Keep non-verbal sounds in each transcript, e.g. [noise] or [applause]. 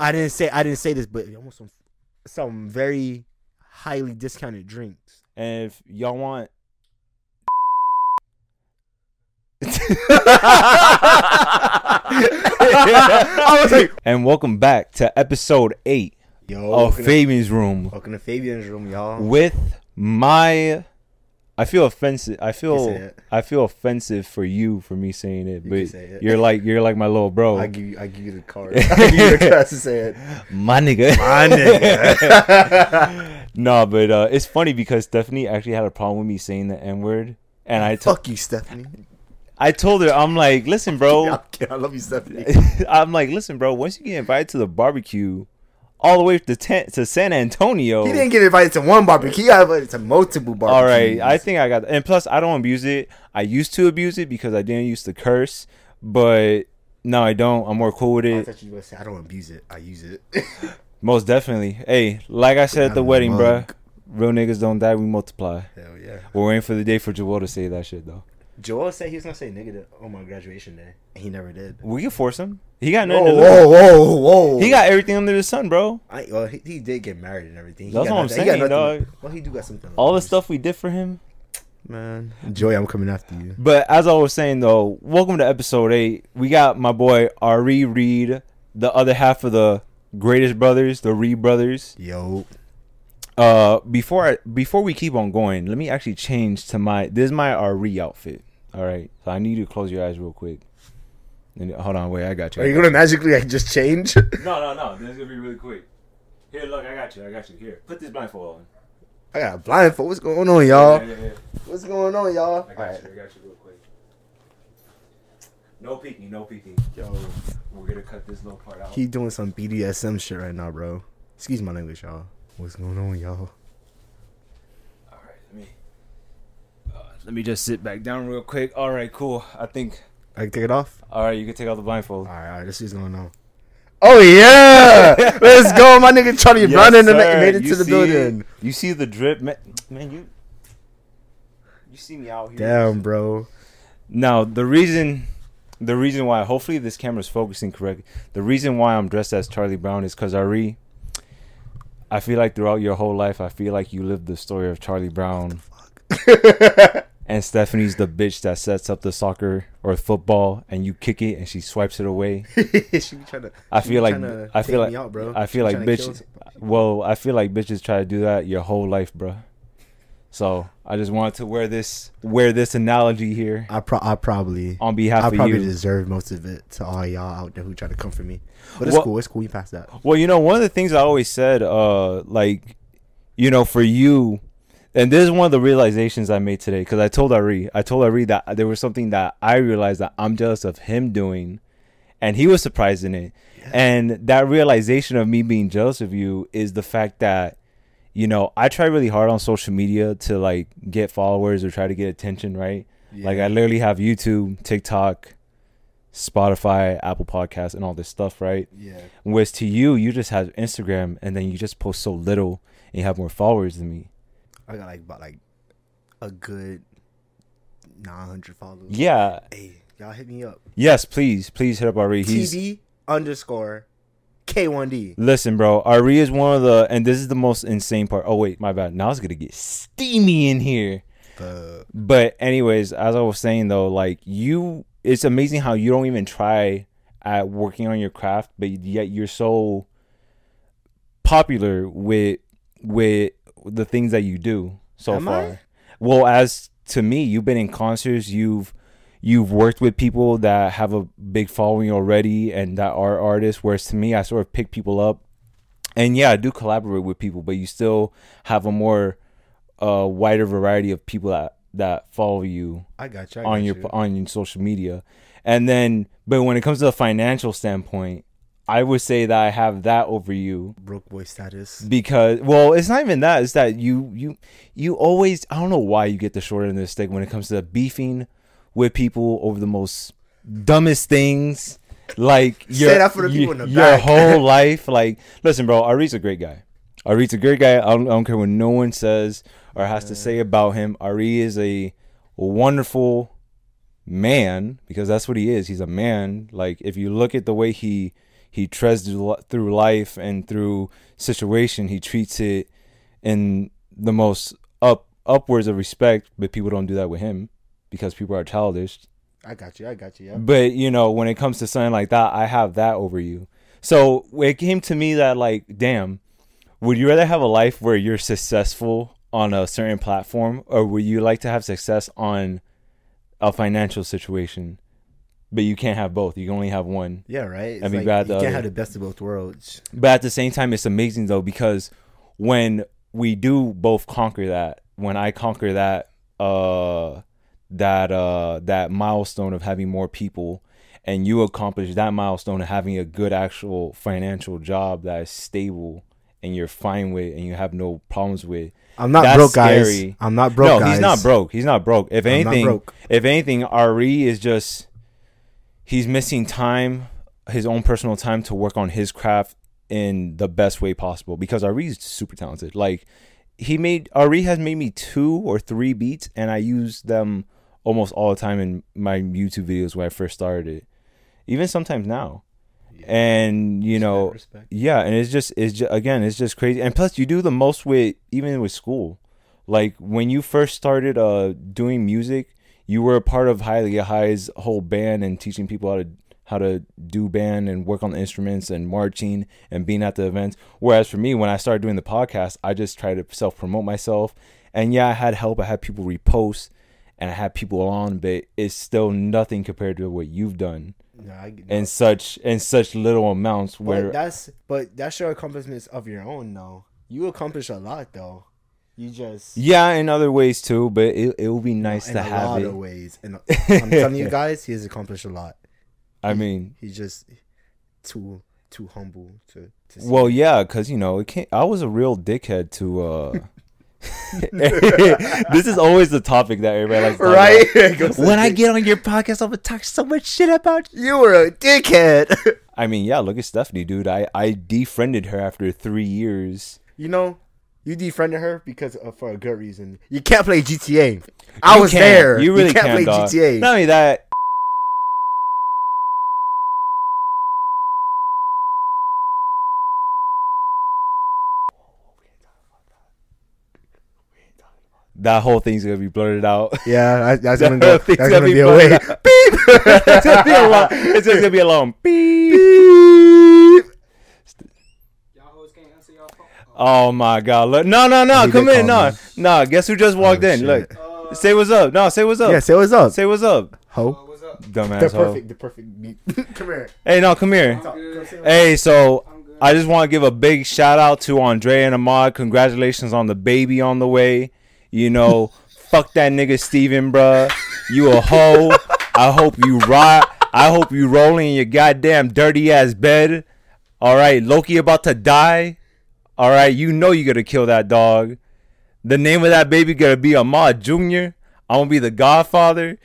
I didn't say I didn't say this, but almost some some very highly discounted drinks. And if y'all want [laughs] I and welcome back to episode eight yo, of Fabian's Room welcome to Fabian's room, y'all. with my I feel offensive I feel. I feel offensive for you for me saying it, You but say it. you're like you're like my little bro. I give you, I give you the card. [laughs] I give you the chance to say it. my nigga. My nigga. [laughs] no, but uh, it's funny because Stephanie actually had a problem with me saying the N word. And I told Fuck you, Stephanie. I told her, I'm like, listen, bro. [laughs] I love you, Stephanie. I'm like, listen, bro. Once you get invited to the barbecue, all the way to ten, to San Antonio. He didn't get invited to one barbecue. He got invited to multiple barbecues. all right, I think I got. And plus, I don't abuse it. I used to abuse it because I didn't used to curse, but no, I don't. I'm more cool with I it. thought you were say I don't abuse it. I use it. [laughs] Most definitely. Hey, like I said at the wedding, bruh. monk. Real niggas don't die. We multiply. Hell yeah. We're waiting for the day for Joel to say that shit though. Joel said he was gonna say nigga to- on my graduation day, and he never did. We can force him. He got Whoa, nothing to whoa, whoa, whoa! He got everything under the sun, bro. I, well, he, he did get married and everything. He That's what I'm nothing- he got saying, dog. Well, he do got something. All the stuff we did for him. man. Joey, I'm coming after you. But as I was saying though, welcome to episode eight. We got my boy Ari Reed, the other half of the greatest brothers, the Reed brothers. Yo, Uh, before I, before we keep on going, let me actually change to my this is my Ari outfit. All right, so I need you to close your eyes real quick. And, hold on, wait, I got you. are you gonna magically like just change? [laughs] No, no, no. This is gonna be really quick. Here, look, I got you. I got you. Here, put this blindfold on. I got a blindfold. What's going on, y'all? Yeah, yeah, yeah. What's going on, y'all? I got Alright. you. I got you real quick. No peeking. No peeking. Yo, We're gonna cut this little part out. he doing some BDSM shit right now, bro. Excuse my language, y'all. What's going on, y'all? All right, let me uh, let me just sit back down real quick. All right, cool. I think. I can take it off. All right, you can take off the blindfold. All right, all right. This is going on. Oh yeah, [laughs] let's go, my nigga Charlie Yes, Brown and made it You to the see- building. You see the drip, man? Man, you you see me out here. Damn, bro. Now the reason, the reason why, hopefully this camera's focusing correct. The reason why I'm dressed as Charlie Brown is because Ari. I feel like throughout your whole life, I feel like you lived the story of Charlie Brown. And Stephanie's the bitch that sets up the soccer or football, and you kick it, and she swipes it away. [laughs] she to. I feel like I feel like out, bro. I feel She like bitch. Well, I feel like bitches try to do that your whole life, bro. So I just wanted to wear this wear this analogy here I pro- I probably on behalf I of probably you. deserve most of it to all y'all out there who try to come for me. But it's What- cool. It's cool. We passed that. Well, you know, one of the things I always said, uh, like, you know, for you, and this is one of the realizations I made today because I told Ari, I told Ari that there was something that I realized that I'm jealous of him doing, and he was surprised in it. And that realization of me being jealous of you is the fact that, you know, I try really hard on social media to like get followers or try to get attention, right? Like I literally have YouTube, TikTok, Spotify, Apple Podcasts, and all this stuff, right? yeah. Whereas to you, you just have Instagram and then you just post so little and you have more followers than me. I got like about like a good nine hundred followers. Yeah. Hey, y'all hit me up. Yes, please. Please hit up. He's TB underscore K1D. listen, bro. Ari is one of the and this is the most insane part. Oh wait, my bad. Now it's gonna get steamy in here. Uh, But anyways, as I was saying though, like you it's amazing how you don't even try at working on your craft, but yet you're so popular with with the things that you do so Am far. I? Well, as to me, you've been in concerts, you've you've worked with people that have a big following already and that are artists, whereas to me I sort of pick people up. And yeah, I do collaborate with people, but you still have a more uh wider variety of people that that follow you I got you. I on got your you. on your social media. And then but when it comes to the financial standpoint, I would say that I have that over you broke boy status. because well, it's not even that. It's that you you you always I don't know why you get the short end of the stick when it comes to beefing with people over the most dumbest things. Like Say your, that for the your- people in the your whole [laughs] life. Like, listen, bro, Ari's a great guy. Ari's a great guy. I don't, I don't care what no one says or has to say about him. Ari is a wonderful man because that's what he is. He's a man. Like if you look at the way he he treads through life and through situation. He treats it in the most up upwards of respect, but people don't do that with him because people are childish. I got you. I got you. Yeah. But you know, when it comes to something like that, I have that over you. So it came to me that like, damn, would you rather have a life where you're successful on a certain platform, or would you like to have success on a financial situation? But you can't have both. You can only have one. Yeah, right. It's I mean, like, you can't other. have the best of both worlds. But at the same time, it's amazing though because when we do both conquer that, when I conquer that, uh, that uh, that milestone of having more people, and you accomplish that milestone of having a good actual financial job that is stable and you're fine with and you have no problems with. I'm not That's broke, guys. I'm not broke, no, guys. he's not broke. He's not broke. If anything, broke. if anything, Ari is just he's missing time, his own personal time to work on his craft in the best way possible because Ari is super talented. Like he made Ari has made me two or three beats and I use them almost all the time in my YouTube videos when I first started it. Even sometimes now. And you know, yeah, and it's just it's just, again, it's just crazy. And plus, you do the most with even with school. Like when you first started uh doing music, you were a part of Highly High's whole band and teaching people how to how to do band and work on the instruments and marching and being at the events. Whereas for me, when I started doing the podcast, I just tried to self promote myself. And yeah, I had help. I had people repost and I had people on, but it's still nothing compared to what you've done No, I, no. in such in such little amounts. Where but that's but that's your accomplishments of your own though. You accomplish a lot though. You just Yeah, in other ways too, but it it would be nice in to a have lot it. of ways. And I'm telling you [laughs] guys, he has accomplished a lot. I mean, He's just too too humble to. to well, yeah, because you know, it can't. I was a real dickhead to. uh [laughs] This is always the topic that everybody likes. right. [laughs] When I get on your podcast, I'm gonna talk so much shit about you. you were a dickhead. [laughs] I mean, yeah, look at Stephanie, dude. I I defriended her after three years. you know, you defriended her because of, for a good reason. You can't play GTA. I You was there. You really can't can't, play dog. GTA. Not only that. That whole thing's gonna be blurted out. [laughs] Yeah, [laughs] that, that's gonna go. whole thing's That's gonna gonna be be a way. [laughs] Beep. it's gonna be a long. It's just gonna be a long beep. Y'all hoes can't answer y'all phone. Oh my god! Look, no, no, no! He Come did in, call no, me. no. Guess who just walked Oh, in? shit. Look, Uh, say what's up. No, say what's up. Yeah, say what's up, Say what's up, ho. uh, what's up? dumbass. The hoe. perfect, the perfect beat. Come here. Hey, no, come here. Hey, so I'm. I just want to give a big shout out to Andrea and Ahmad. Congratulations on the baby on the way. You know, fuck that nigga Steven, bruh. You a hoe. I hope you rot. I hope you rolling in your goddamn dirty ass bed. All right, Loki about to die. All right, you know you gotta kill that dog. The name of that baby gonna be Ahmad Jr. I'm gonna be the godfather.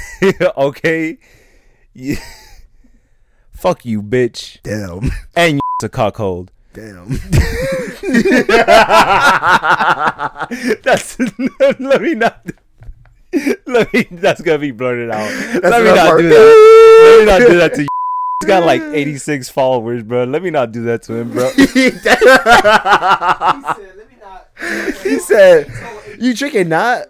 [laughs] okay. Yeah. Fuck you, bitch. Damn. And [laughs] you a cockhold. Damn. [laughs] [laughs] That's [laughs] let me not. Let me. That's gonna be blurted out. let me not part. do that. Let me not do that to [laughs] you. He's got like 86 followers, bro. Let me not do that to him, bro. He said, let me not. he said, "You drinking not?"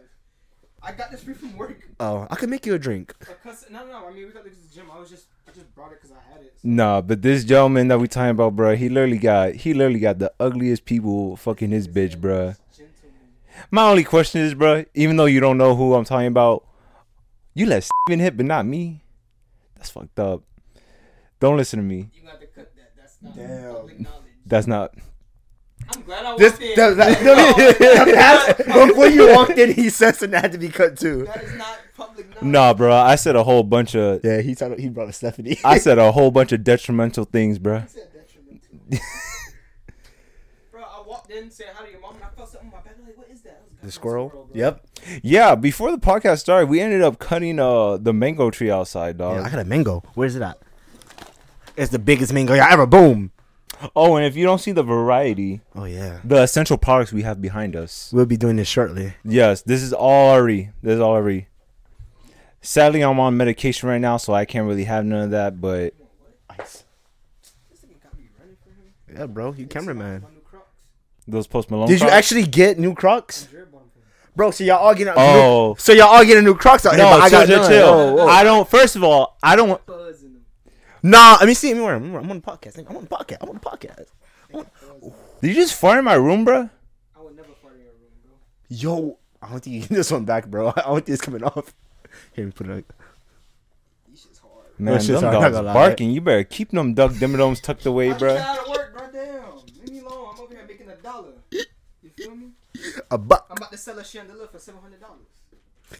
I got this free from work. Oh, I can make you a drink. Because, no, no, I mean, we got to the gym. I was just brought it because I had it. Nah, but this gentleman that we talking about, bro, he literally got he literally got the ugliest people fucking his bitch, bro. My only question is, bro, even though you don't know who I'm talking about, you let Steven hit, but not me. That's fucked up. Don't listen to me. You got to cut that. That's not Damn. public knowledge. That's not. I'm glad I walked This, in. that, that, [laughs] no, no, that's- before you walked in, he said something had to be cut too. that is not public knowledge. Nah, bro. I said a whole bunch of. Yeah, he told, he brought a Stephanie. I said a whole bunch of detrimental things, bro. I said detrimental. [laughs] Bro, I walked in, said hi to your mom, and I felt something in my back. I'm like, what is that? That was a the goddamn squirrel. Yep. Yeah, before the podcast started, we ended up cutting uh the mango tree outside, Yeah, dog. I got a mango. Where's it at? It's the biggest mango y'all ever. Boom. Oh, and if you don't see the variety, Oh yeah. the essential products we have behind us. We'll be doing this shortly. Yes, this is all Ari. This is all Ari. Sadly, I'm on medication right now, so I can't really have none of that. But Ice. Yeah, bro, you cameraman. My. Those Post Malone. Did you Crocs? actually get new Crocs, Jared bought them for me. bro? So y'all all getting Oh. so y'all all getting new Crocs out here. No, but I got chill, none. chill. Oh, whoa. I don't. First of all, I don't. Buzz in them. Nah, let me see. Let me wear 'em. I'm on the podcast. I'm on the podcast. I'm on the podcast. Did you just fart in my room, bro? I would never fart in your room, bro. Yo, I don't think you get this one back, bro. [laughs] I don't think it's coming off. Here, me put it. These shit's hard. Man, shit's them hard, I'm dogs barking. You better keep them duck dimmadoms tucked away, bro. I just bro. got out of work, bro. Damn. Leave me alone. I'm over here making a dollar. You feel me? A buck. I'm about to sell a chandelier for seven hundred dollars.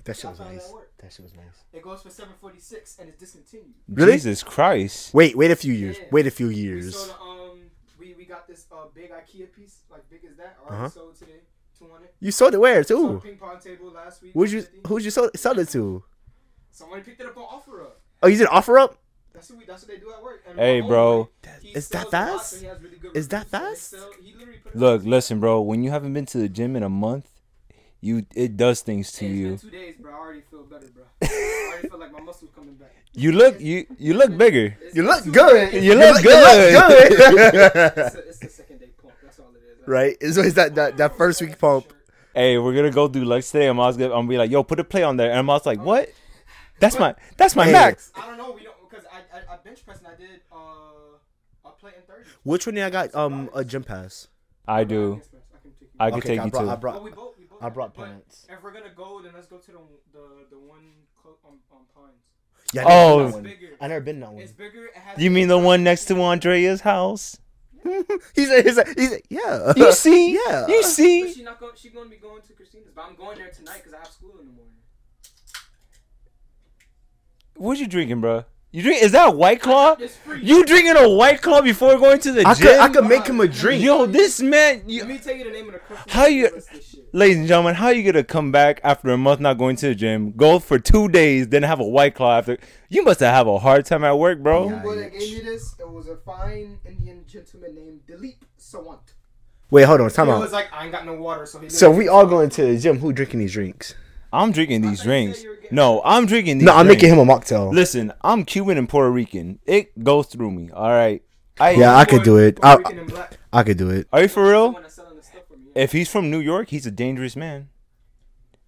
That shit was nice. that work. That shit was nice. It goes for seven forty six and it's discontinued. Really? Jesus Christ. Wait, wait a few years. Yeah. Wait a few We years. sold um we we got this uh big IKEA piece like big as that. Already Uh-huh. sold today. Two hundred. You sold it where Sold too? ping pong table last week. Who'd you 150. who'd you sell, sell it to? Somebody picked it up on offer up. Oh, you did offer up? That's what we, that's what they do at work. And Hey, bro. homeboy, he Is that sells fast? so he has really Is that reviews, fast? sell- he literally put it Look, listen, bro. When you haven't been to the gym in a month, you it does things to Hey, it's you. been two days, bro. I already feel better, bro. [laughs] I already feel like my muscles coming back. You look you you look bigger. It's You look two good. days. You look good. good. [laughs] It's, a, it's the second day pump. That's all it is. right? It's always that, that, that first week pump. Hey, we're gonna go do lunch today. I'm gonna I'm gonna be like, yo, put a play on there, and I'm like, what? That's my that's my Hey. max. I don't know. We don't because I, I I bench press and I did uh a play in thirty. Which one I got um a gym pass? I do. I can take you. I could Okay, take I you brought, too. I Oh, brought we both. We both. I brought it, but pants. If we're gonna go, then let's go to the the the one clo- on on Pines. Yeah, I never Oh. been that one. I never been that It's bigger. It has You mean the one next to Andrea's house? [laughs] he said, he said, he said, yeah. You see? [laughs] Yeah. You But see? she not going. She gonna be going to Christina's, but I'm going there tonight because I have school in the morning. What you drinking, bro? You drink? Is that a White Claw? It's free. You drinking a White Claw before going to the I gym? could, I could make him a drink. Yo, this man. Let me tell you the name of the company. How you- that does this shit. ladies and gentlemen, how you gonna come back after a month not going to the gym, go for two days, then have a White Claw after? You must have have a hard time at work, bro. Yeah. Homeboy that gave me this, it was a fine Indian gentleman named Dilip Sawant. Wait, hold on, time he out. was like, I ain't got no water, so he. So we all going to the gym. Who drinking these drinks? I'm drinking these thought you said drinks. you were getting- No, I'm drinking these. No, I'm drinks. making him a mocktail. Listen, I'm Cuban and Puerto Rican. It goes through me. All right. I, Yeah, I could do it. Puerto I- Rican. I could do it. Are you for real? one that's selling the stuff for me, yeah. If he's from New York, he's a dangerous man.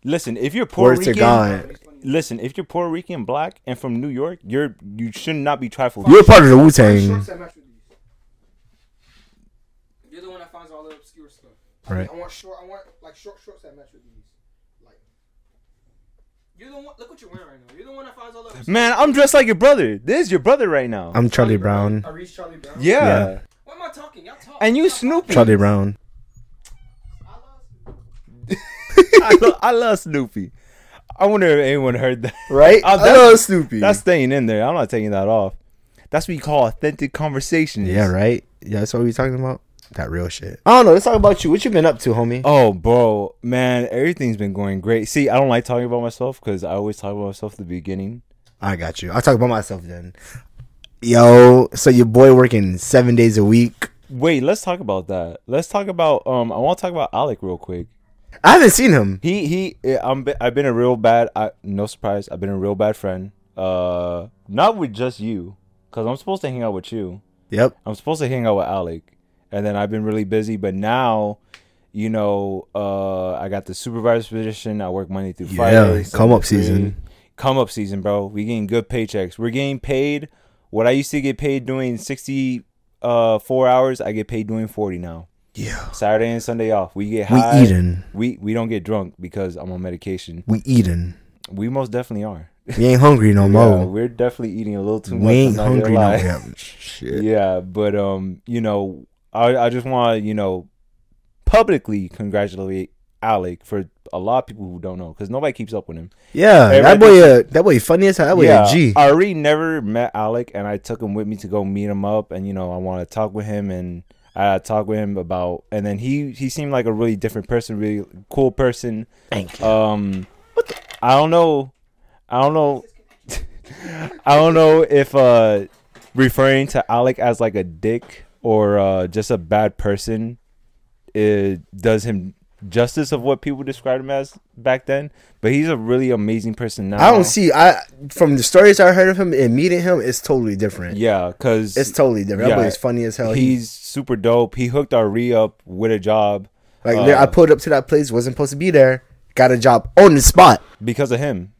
Listen, if you're Puerto Word Rican, God. He's funny. listen, if you're Puerto Rican, black, and from New York, you're you should not be trifled. You're with. part of the Wu Tang. shorts that match with these. You're the one that finds all the obscure stuff. I, Right. I want short. I want like short shorts that match with these. Like. You're the one. Look what you're wearing right now. You're the one that finds all the. Man, I'm dressed like your brother. This is your brother right now. I'm Charlie Brown. I reached Charlie Brown. yeah. Yeah. What am I talking? Y'all talk. And you Y'all talk. Snoopy. Charlie Brown. [laughs] I love- lo- I love Snoopy. I wonder if anyone heard that. Right? [laughs] I that's- love Snoopy. That's staying in there. I'm not taking that off. That's what you call authentic conversations. yeah, right. Yeah, that's what we're talking about. That real shit. I don't know. Let's talk about you. What you been up to, homie? Oh, bro, man, everything's been going great. See, I don't like talking about myself because I always talk about myself at the beginning. I got you. I'll talk about myself then. Yo, so your boy working seven days a week. Wait, let's talk about that. Let's talk about. Um, I want to talk about Alec real quick. I haven't seen him. He he. eh, I'm. I've been a real bad. I, no surprise. I've been a real bad friend. Uh, not with just you, because I'm supposed to hang out with you. Yep. I'm supposed to hang out with Alec, and then I've been really busy. But now, you know, uh, I got the supervisor position. I work Monday through Yeah, Friday. come up 7 to 3. season. Come up season, bro. We getting good paychecks. We're getting paid what I used to get paid doing sixty uh four hours. I get paid doing forty now. Yeah. Saturday and Sunday off. We get high. We eating. We we don't get drunk because I'm on medication. We eating. We most definitely are. We ain't hungry no [laughs] Yeah, more. we're definitely eating a little too much. we ain't I'm not gonna hungry no more. [laughs] Shit. Yeah, but um, you know, I I just want to you know publicly congratulate Alec for a lot of people who don't know because nobody keeps up with him. Yeah, Hey, that boy, uh, that boy funny as hell. That boy yeah, a G. I already never met Alec, and I took him with me to go meet him up, and you know, I want to talk with him, and I talked with him about, and then he he seemed like a really different person, really cool person. Thank you. Um, I don't know, I don't know, [laughs] I don't know if uh referring to Alec as like a dick or uh just a bad person it does him justice of what people described him as back then, but he's a really amazing person now. I don't see. I from the stories I heard of him and meeting him, it's totally different. Yeah, because It's totally different. Yeah. boy is funny as hell. He's super dope. He hooked Ari up with a job like uh, there- I pulled up to that place, wasn't supposed to be there, got a job on the spot. because of him.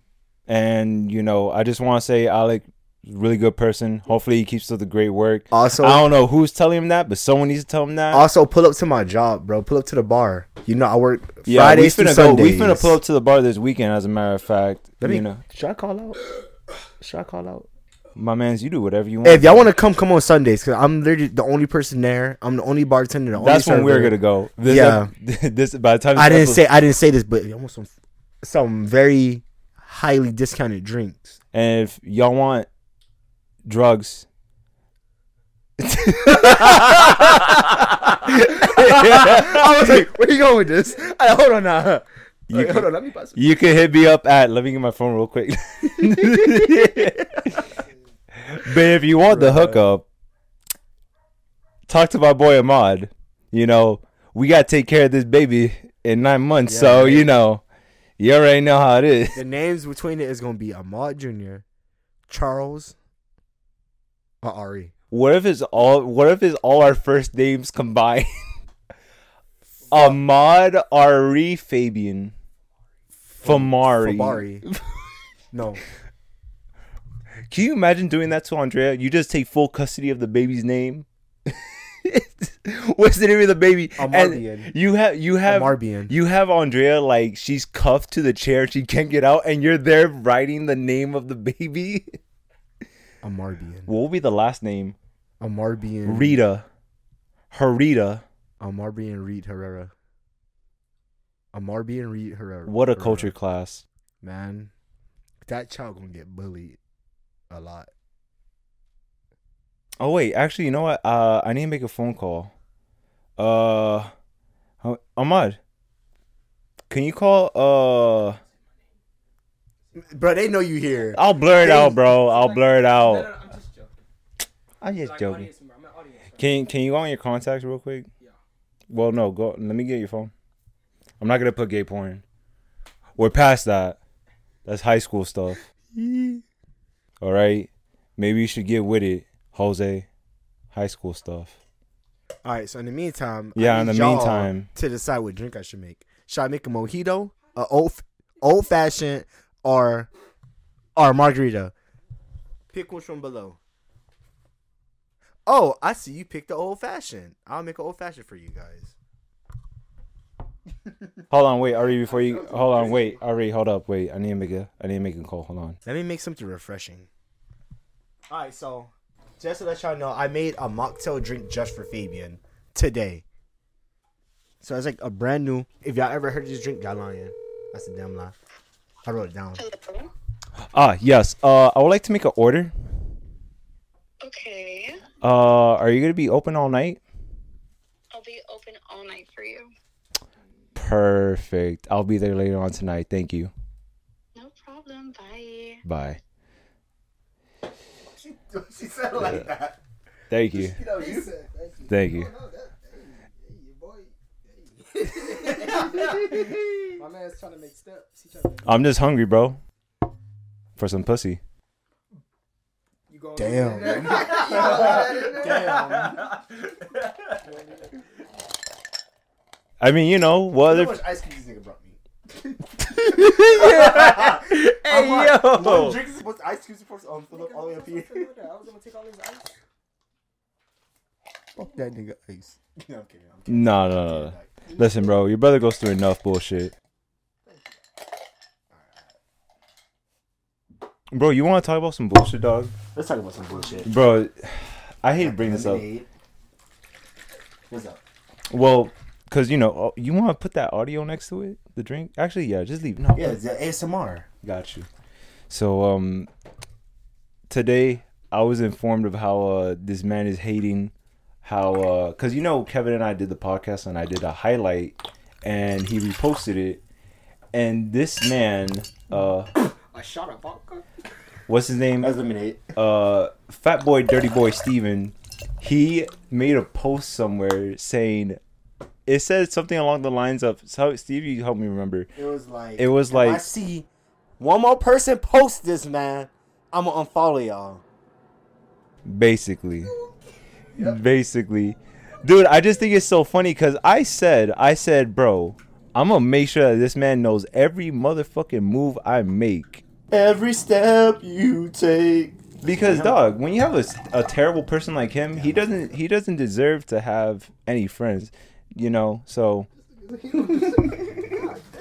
And you know, I just want to say Alec, really good person. Hopefully, he keeps up the great work. Also, I don't know who's telling him that, but someone needs to tell him that. also pull up to my job, bro. Pull up to the bar. You know, I work yeah, Fridays we through finna go. We finna pull up to the bar this weekend. As a matter of fact, Let me, you know, should I call out? Should I call out? my man's, you do whatever you want. Hey, if y'all want to come, come on Sundays because I'm literally the only person there. I'm the only bartender. The only That's when we're gonna go. This Yeah. [laughs] this by the time I didn't say I didn't say this, but I want some some very highly discounted drinks. And if y'all want drugs, [laughs] I was like, where you going with this? Hey, hold on now. You can- hold on, let me pass. you can hit me up at. Let me get my phone real quick. [laughs] but if you want the hookup, talk to my boy Ahmad. You know, we gotta take care of this baby in nine months, Yeah, so right. you know, you already know how it is. The names between it is gonna be Ahmad Jr., Charles, Ari. What if it's all? What if it's all our first names combined? [laughs] Ahmad Ari Fabian Famari. Famari. no, [laughs] Can you imagine doing that to Andrea? You just take full custody of the baby's name. [laughs] What's the name of the baby? Amarbian. And you have you have Amarbian. you have Andrea like she's cuffed to the chair, she can't get out, and you're there writing the name of the baby. Amarbian. What will be the last name? Amarbian. Rita. Harita. Amarbian Reed Herrera. Amarbian Reed Herrera. What a Herrera. culture class. man. That child gonna get bullied a lot. Oh wait, actually, you know what? Uh, I need to make a phone call. Uh, Ahmad, can you call? Uh, Bro, they know you here. I'll blur it out, bro. I'll blur it No, no, out. no, I'm just joking. I'm just Like, joking. audience I'm audience. Can Can you go on your contacts real quick? Yeah. Well, no. Go. Let me get your phone. I'm not gonna put gay porn. We're past that. That's high school stuff. [laughs] All right. Maybe you should get with it, Jose. High school stuff. All right. So in the meantime, I Yeah. In the y'all meantime, to decide what drink I should make. Should I make a mojito, a old old fashioned, or or margarita? Pick which one below. Oh, I see you picked the old fashioned. I'll make an old fashioned for you guys. [laughs] hold on. Wait, Ari. Before you hold on. Wait, Ari. Hold up. Wait. I need to make a. I need to make a call. Hold on. Let me make something refreshing. All right, so just to let y'all know, I made a mocktail drink just for Fabian today. So it's like a brand new. If y'all ever heard of this drink, y'all lying. That's a damn lie. I wrote it down. Hello. Ah, yes. Uh, I would like to make an order. Okay. Uh, are you gonna be open all night? I'll be open all night for you. Perfect. I'll be there later on tonight. Thank you. No problem. Bye. Bye. She, she said it like that. Thank you. You know, you Thank you. [laughs] My man's trying to make steps. He trying to I'm just hungry, bro. For some pussy. you going Damn. [laughs] Damn. I mean, you know, what How other much ice cream this nigga brought me? [laughs] Hey One yo. drink is supposed to, ice cream supposed to um, fill up all the way up here. I was gonna take all his ice. Fuck that nigga ice. No, I'm kidding. I'm kidding. No, no, no, no. Listen, bro, your brother goes through enough bullshit. Bro, you want to talk about some bullshit, dog? Let's talk about some bullshit. Bro, I hate to bring this up. What's up? Well, cause you know, oh, you want to put that audio next to it, the drink. Actually, yeah, just leave. No, Yeah, it's the ASMR. Got you. So um today I was informed of how uh this man is hating how uh cuz you know Kevin and I did the podcast and I did a highlight and he reposted it and this man uh [coughs] A shot of vodka. what's his name? That's lemonade. Uh Fat Boy Dirty Boy Steven he made a post somewhere saying it said something along the lines of so Steve, you help me remember. It was like It was if I like- see one more person post this, man. I'm gonna unfollow y'all. Basically. Basically. Dude, I just think it's so funny because I said, I said, bro, I'm gonna make sure that this man knows every motherfucking move I make. Every step you take. Because dog, when you have a, a terrible person like him, he doesn't he doesn't deserve to have any friends, you know. So [laughs]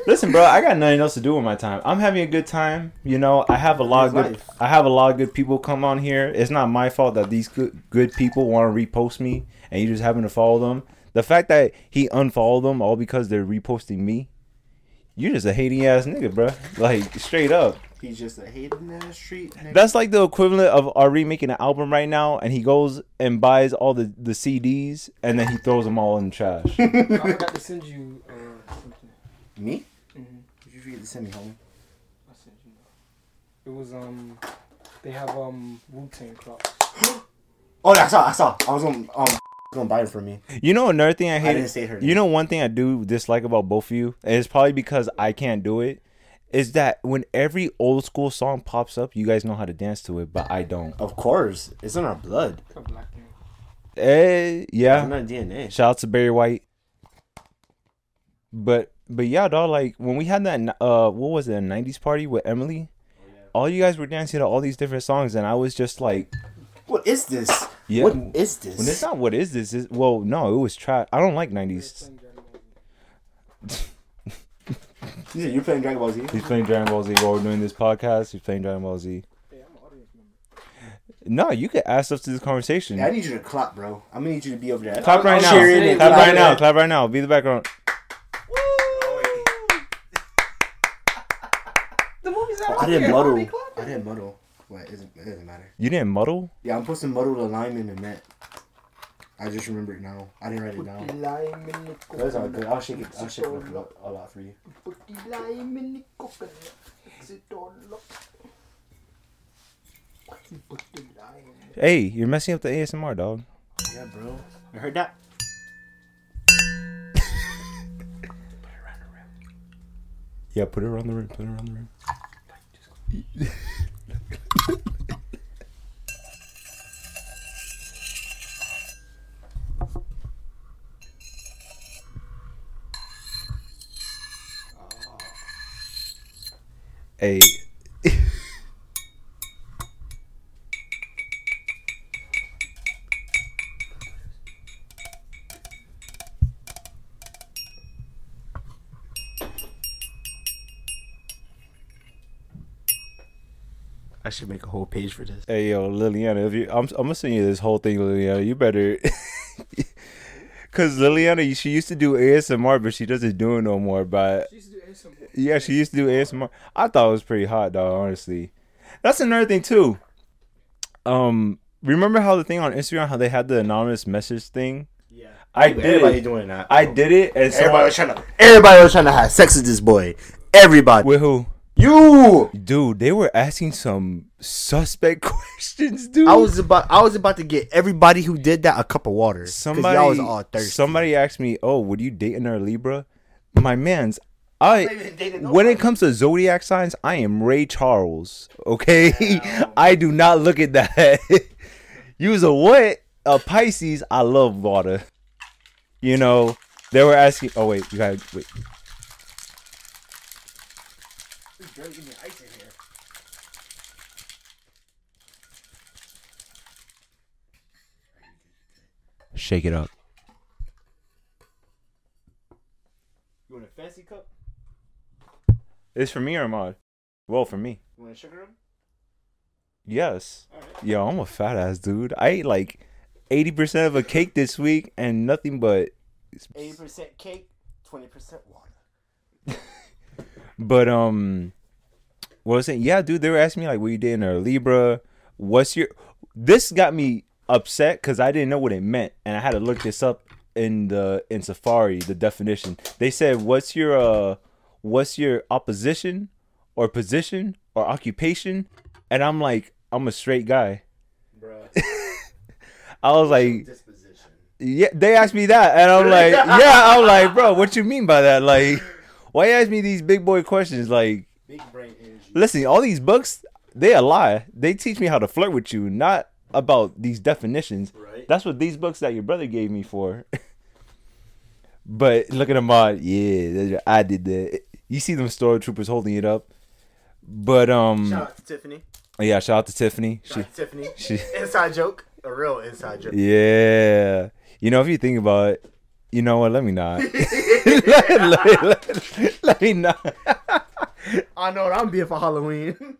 listen, bro, I got nothing else to do with my time. I'm having a good time, you know. I have a lot of good life. I have a lot of good people come on here. It's not my fault that these good good people want to repost me and you just happen to follow them. The fact that he unfollowed them all because they're reposting me, you're just a hating ass nigga, bro. Like straight up. He's just a hating ass street. nigga. That's like the equivalent of Ari making an album right now, and he goes and buys all the, the CDs, and then he throws them all in the trash. [laughs] I forgot to send you uh, something. Me? Did forget to send me home? I sent you. It was um, they have um Wu Tang Crocs. [gasps] Oh, yeah, I saw. I saw. I was gonna um [laughs] gonna buy it for me. you know another thing I I hate. didn't say her. you know one thing I do dislike about both of you, and it's probably because I can't do it, is that when every old school song pops up, you guys know how to dance to it, but I don't. Of course, it's in our blood. A black thing. Eh, It's yeah. in our DNA. Shout out to Barry White. But but yeah, dog. Like when we had that uh, what was it, a '90s party with Emily? All you guys were dancing to all these different songs, and I was just like, What is this? Yeah. What is this? Well, it's not what is this? Is well, no, it was trash. I don't like '90s. [laughs] You said you're playing Dragon Ball Z. He's playing Dragon Ball Z while we're doing this podcast. He's playing Dragon Ball Z. Hey, I'm an audience member. No, you could add stuff to this conversation. Yeah, I need you to clap, bro. I'm gonna need you to be over there. clap right I'll now. share it and Clap clap right now. Clap right now. Be the background. The movie's Oh, out. I didn't muddle. Why are they clapping? I didn't muddle. What? It doesn't, it doesn't matter. You didn't muddle. Yeah, I'm supposed to muddle the lime in the net. I just remember it now. I didn't write it down. lime in That's all good. I'll shake it. I'll shake it up a lot, for you. Put the lime in the coconut. Mix it all up. Put the lime. Hey, you're messing up the ASMR, dog. Yeah, bro. You heard that? [laughs] Yeah, put it around the rim. Put it around the rim. Hey. I should make a whole page for this. Hey yo, Liliana, if you, I'm, I'm gonna send you this whole thing, Liliana. You better, [laughs] cause Liliana, she used to do ASMR, but she doesn't do it no more. But She used to do ASMR. yeah, she used to do ASMR. I thought it was pretty hot, dog. Honestly, that's another thing too. Um, remember how the thing on Instagram, how they had the anonymous message thing? Yeah. I did Everybody it. doing that. I did it, and so Everybody was trying to. Everybody was trying to have sex with this boy. Everybody. with who? You. Dude, they were asking some suspect [laughs] questions, dude. I was about. I was about to get everybody who did that a cup of water. Somebody y'all was all thirsty. somebody asked me, "Oh, would you date a Libra?" My man's, I when it comes to zodiac signs, I am Ray Charles. Okay, [laughs] I do not look at that. [laughs] you was a what? A Pisces. I love water. You know, they were asking. Oh wait, you got wait. Shake it up. You want a fancy cup? It's for me or Ahmad? Well, for me. You want a sugar rum? Yes. Alright. Yo, I'm a fat ass dude. I ate like 80% of a cake this week and nothing but Eighty percent cake, twenty percent water. [laughs] but um what was saying, Yeah, dude, they were asking me like what you dating a Libra? What's your this got me upset cuz I didn't know what it meant and I had to look this up in the in Safari, the definition. They said what's your uh what's your opposition or position or occupation? And I'm like I'm a straight guy. Bruh. [laughs] I was like disposition. Yeah, they asked me that, and I'm like, [laughs] yeah, I'm like, bro, what you mean by that? Like, why you ask me these big boy questions? Like, Big brain energy. Listen, all these books, they a lie. They teach me how to flirt with you, not about these definitions. Right. That's what these books that your brother gave me for. but look at them all. Yeah, I did that. You see them stormtroopers holding it up. But um, Shout out to Tiffany. yeah, shout out to Tiffany. Shout She, out to Tiffany. she, Inside joke. A real inside joke. yeah. You know, if you think about it, you know what? Let me not. [laughs] [laughs] let, let- let- let me not. [laughs] I know what I'm being for Halloween.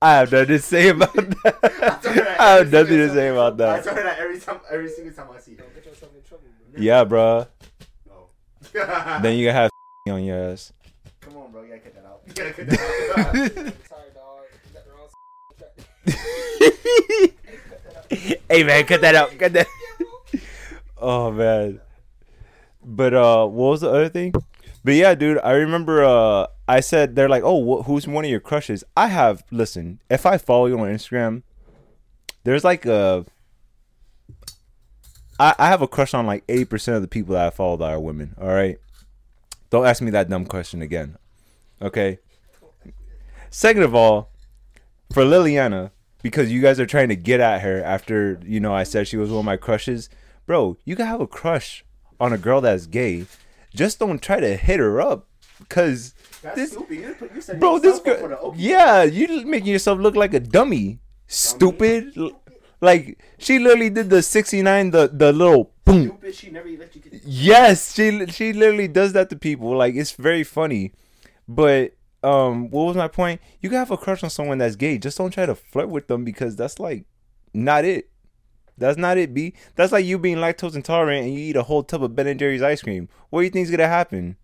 I have nothing to say about [laughs] that. I have nothing to say about that. I that. tell her that every time, every single time I see her. Don't get yourself in trouble, bro. Yeah, bro. Oh. Then you gotta have [laughs] on your ass. Come on, bro. You gotta cut that out. You gotta cut that out. Sorry, dog. You got the wrong hey man, cut that out. Cut that. oh man. But uh, what was the other thing? But yeah, dude, I remember uh, I said they're like, oh, wh- who's one of your crushes? I have. Listen, if I follow you on Instagram, there's like a. I, I have a crush on like eighty percent of the people that I follow that are women. All right, don't ask me that dumb question again. Okay. Second of all, for Liliana, because you guys are trying to get at her after you know I said she was one of my crushes, bro. You can have a crush on a girl that's gay. Just don't try to hit her up, cause this, stupid. You put- bro, this yourself up for girl, yeah, you making yourself look like a dummy, stupid. Like she literally did the sixty nine, the the little boom. She never let you get. Yes, she she literally does that to people. Like it's very funny. But um, what was my point? You can have a crush on someone that's gay. Just don't try to flirt with them because that's like not it. That's not it, B. That's like you being lactose intolerant and you eat a whole tub of Ben and Jerry's ice cream. What do you think's gonna happen?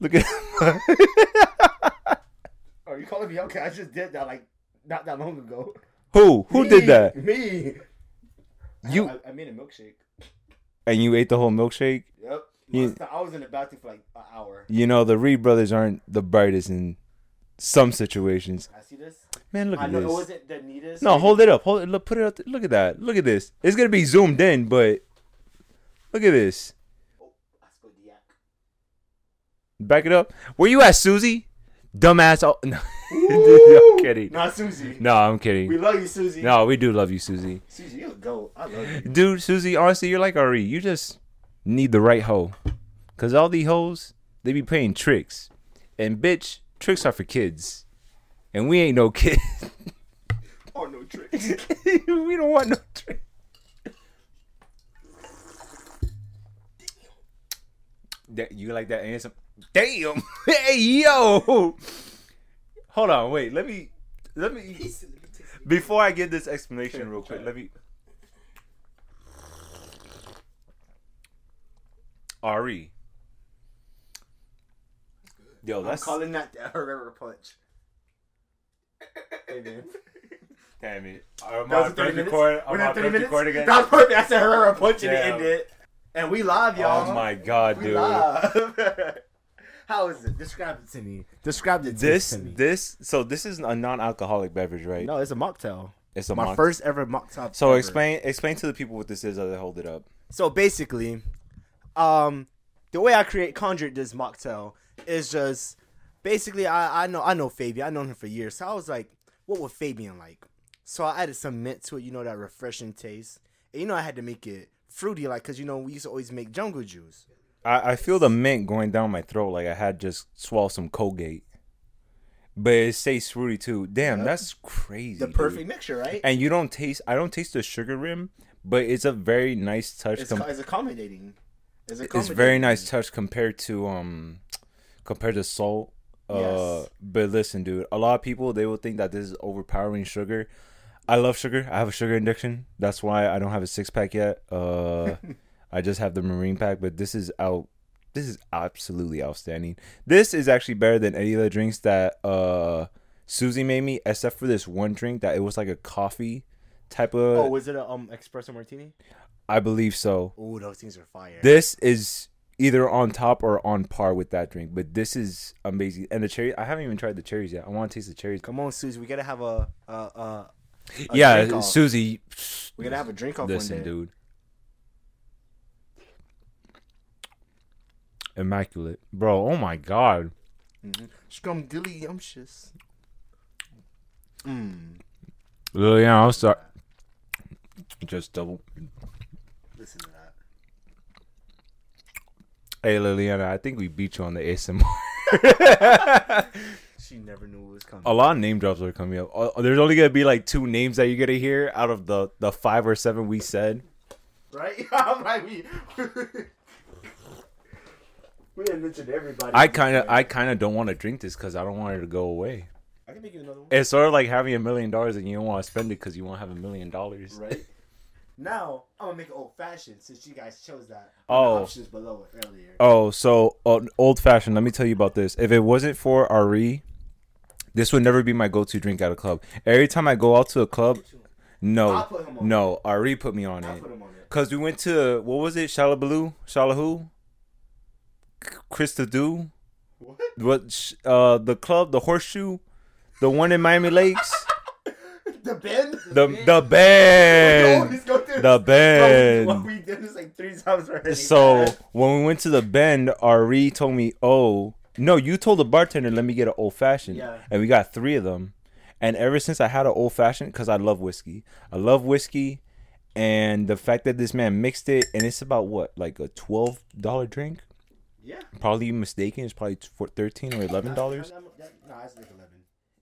Look at Are [laughs] oh, you calling me? Okay, I just did that like not that long ago. who? Who Me, did that? Me. You I, I made a milkshake. and you ate the whole milkshake. Yep. You- I was in the bathroom for like an hour. You know the Reed brothers aren't the brightest in some situations. I see this. Man, look I at know this. wasn't the neatest. No, hold it up. Hold it. Look, put it up. Look at that. Look at this. It's gonna be zoomed in, but look at this. Oh, I spilled the yak. Back it up. Where you at, Susie? Dumbass. Oh, [laughs] no. [laughs] Woo! I'm kidding. Not Susie. No, I'm kidding. We love you, Susie. No, we do love you, Susie. Susie, you a goat. I love you. Dude, Susie, honestly, you're like Ari. You just need the right hoe. Cause all these hoes, they be playing tricks, and bitch, tricks are for kids, and we ain't no kid. Oh no tricks. [laughs] we don't want no tricks. That you like that answer? Damn! [laughs] hey yo! Hold on, wait. Let me let me before I give this explanation real quick. Let me. Ari. Yo, I'm that's calling that the Herrera punch. Hey man. [laughs] damn it. I'm That was on 30 minutes. record. We're I'm at on 30 first minutes. again. That was perfect. I said Herrera punch and it Damn. ended. And we live, y'all. Oh my god, we dude. live. [laughs] How is it? Describe it to me. Describe it This to me. this so this is a non-alcoholic beverage, right? No, it's a mocktail. it's a My mock- first ever mocktail. So ever. explain explain to the people what this is as I hold it up. So basically, um, the way I create conjured this mocktail is just basically I I know I know Fabian. I known him for years. So I was like, what would Fabian like? So I added some mint to it. You know that refreshing taste. And you know I had to make it fruity, like because you know we used to always make jungle juice. I, I feel the mint going down my throat like I had just swallowed some Colgate. But it stays fruity too. Damn, Yep. that's crazy. The dude. perfect mixture, right? And you don't taste I don't taste the sugar rim, but it's a very nice touch. It's, com- it's accommodating. It's, it's very nice touch compared to um compared to salt. Uh Yes. but listen, dude, a lot of people they will think that this is overpowering sugar. I love sugar. I have a sugar addiction. That's why I don't have a six pack yet. Uh [laughs] I just have the marine pack, but this is out this is absolutely outstanding. This is actually better than any of the drinks that uh Susie made me, except for this one drink that it was like a coffee type of Oh, was it a um espresso martini? I believe so. Oh, those things are fire. This is either on top or on par with that drink, but this is amazing. And the cherry, I haven't even tried the cherries yet. I want to taste the cherries. Come on, Susie, we gotta have a a a, a yeah, drink off. Susie. We're gonna have a drink off Listen, one day. dude. Immaculate, bro. Oh my god. Mm-hmm. Scrum dilly yumptious. Mmm. Liliana, I'm sorry. Just double. Listen to that. Hey, Liliana, I think we beat you on the ASMR. [laughs] She never knew it was coming. A lot of name drops are coming up. Uh, There's only gonna be like two names that you're gonna hear out of the the five or seven we said. Right? I'm like, we. we didn't mention everybody. I kind of I kind of don't want to drink this because I don't want it to go away. I can make you another one. It's sort of like having a million dollars and you don't want to spend it because you won't have a million dollars. Right? [laughs] Now, I'm gonna make it old fashioned since you guys chose that. Oh. Options below it earlier. Oh, so uh, old fashioned. Let me tell you about this. If it wasn't for Ari, this would never be my go to drink at a club. Every time I go out to a club, no, put him on no, Ari put me on I'll it. on. Cause we went to what was it? Shalabaloo, Shalahu, Krista Do. What? What? Uh, the club, the Horseshoe, the one in Miami Lakes, The bend? the the We band. go The bend. band. Bro, we did this like three times already. So when we went to the bend, Ari told me, "Oh no, you told the bartender let me get an old fashioned, Yeah. and we got three of them. And ever since I had an old fashioned, because I love whiskey, I love whiskey, and the fact that this man mixed it, and it's about what, like a twelve dollar drink? yeah. Probably mistaken. It's probably for thirteen or eleven dollars, No, it's like 11.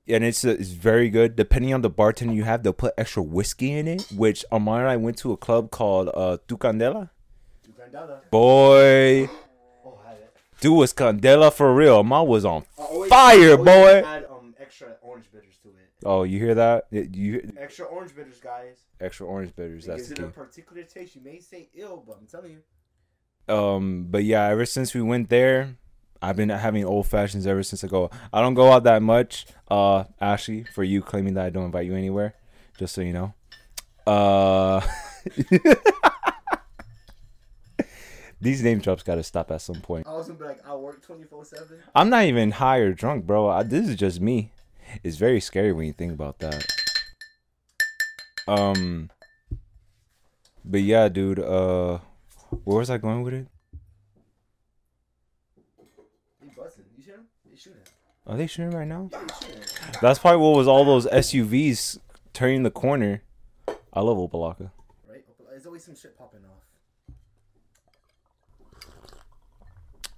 And it's uh, it's very good. Depending on the bartender you have, they'll put extra whiskey in it. Which Ahmad and I went to a club called uh, Tu Candela. Candela. Boy. Oh, had. Dude was Candela for real. Ma was on always- fire, boy. Add um extra orange bitters to it. Oh, you hear that? It- You Extra orange bitters, guys. extra orange bitters. It That's gives the it a particular taste. You may say ill, but I'm telling you. Um, but yeah, ever since we went there, I've been having old fashions ever since I go. I don't go out that much. Uh, Ashley, for you claiming that I don't invite you anywhere, just so you know. Uh, [laughs] these name drops got to stop at some point. I was gonna be like, I work 24 7. I'm not even high or drunk, bro. I, this is just me. It's very scary when you think about that. Um, but yeah, dude. Uh, where was I going with it? You busting. You see him? You shooting. Are they shooting right now? Yeah, you shooting. That's probably what was all those SUVs turning the corner. I love Opa-locka. Right? There's always some shit popping off.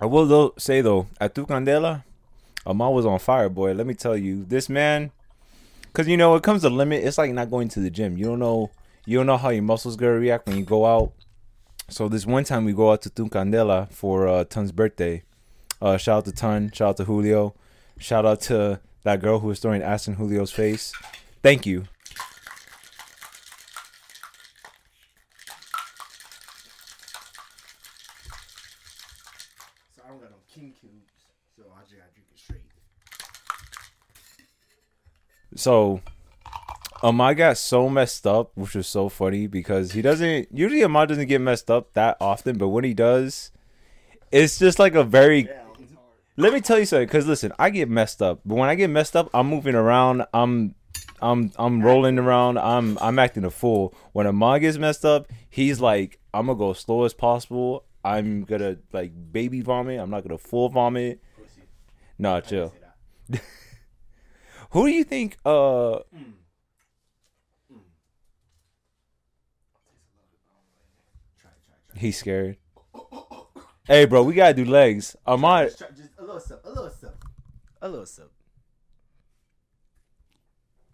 I will though say though, at Tucandela, Ahmad was on fire, boy. Let me tell you, this man, because you know it comes to limit. It's like not going to the gym. You don't know, you don't know how your muscles gonna react when you go out. So this one time we go out to Tucandela for uh, Tun's birthday. Uh, shout out to Tun, shout out to Julio, shout out to that girl who was throwing ass in Julio's face. Thank you. So I don't got no king cubes. So I just gotta drink it straight. So, Ahmad got so messed up, which was so funny because he doesn't usually Ahmad doesn't get messed up that often, but when he does, it's just like a very. Yeah. Let me tell you something, because listen, I get messed up, but when I get messed up, I'm moving around, I'm, I'm, I'm rolling around, I'm, I'm acting a fool. When Ahmad gets messed up, he's like, I'm gonna go slow as possible. I'm gonna like baby vomit. I'm not gonna full vomit. Nah, chill. [laughs] Who do you think? Uh, Try it, try it, try He's scared. Hey, bro, we gotta do legs. Ahmad, Just, just little sip, a little sip. A little sip.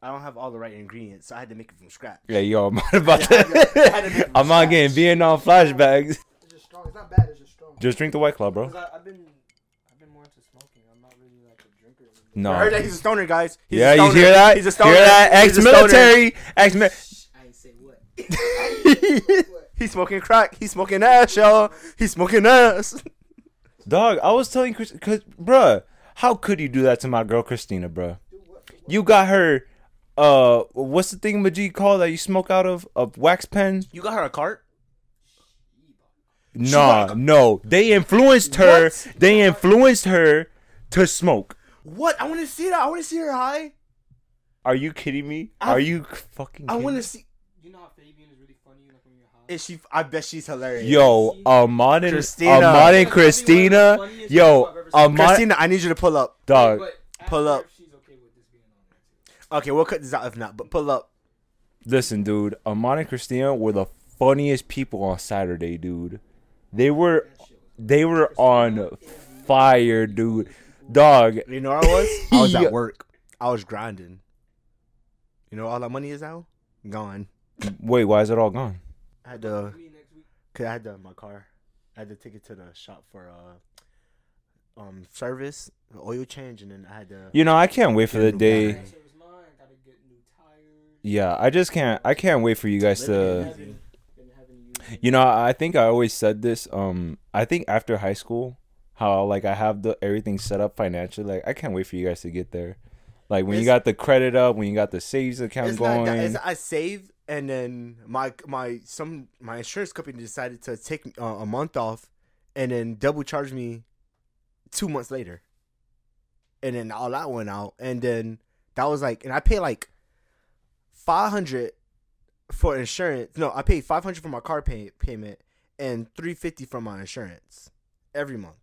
I don't have all the right ingredients, so I had to make it from scratch. yeah, yo, I'm about I had to- I had to to. make it from I'm not scratch. getting Vietnam flashbacks. It's just strong. It's not bad. It's just strong. Just drink the white claw, bro. I've been, I've been more into smoking. I'm not really like a drinker. anymore. No. I heard that he's a stoner, guys. He's yeah, a you hear that? He's a stoner. Hear that? He's a stoner. Ex-military. Ex-mi- I ain't say what. [laughs] [laughs] He's smoking crack. He's smoking ass, y'all. He's smoking ass. [laughs] Dog, I was telling Chris, cause, bruh, how could you do that to my girl Christina, bruh? You got her, uh, what's the thing Majid called that you smoke out of? A wax pen? You got her a cart? Nah, no. They influenced her. What? They influenced her to smoke. What? I want to see that. I want to see her high. Are you kidding me? I- Are you fucking? I want to see. You know how Fabian is really funny, like when you're high. Is she? I bet she's hilarious. Yo, Amon and Christina. Amon and That's probably one of the Christina. Yo, people I've ever seen. Amon, Christina, I need you to pull up. dog. Pull up. okay with this being on there too. Okay, we'll cut this out if not. But pull up. Listen, dude. Amon and Christina were the funniest people on Saturday, dude. They were, That shit was. they were on fire, dude. Dog. You know where I was? I was at [laughs] work. I was grinding. You know all that money is out? Gone. Wait, why is it all gone? I had to, next week. cause I had to, my car. I had to take it to the shop for uh, um, service, oil change, and then I had to. You know, I can't wait for the day. mine. Gotta get new tires. Yeah, I just can't. I can't wait for you guys to. in Haven't been having you. You know, I think I always said this. Um, I think after high school, how like I have the everything set up financially. Like I can't wait for you guys to get there. Like when you got the credit up, when you got the savings account It's going. not. It's, I saved, and then my my some my insurance company decided to take uh, a month off, and then double charge me two months later, and then all that went out, and then that was like, and I pay like five hundred for insurance. No, I paid five hundred for my car pay, payment and three fifty for my insurance every month.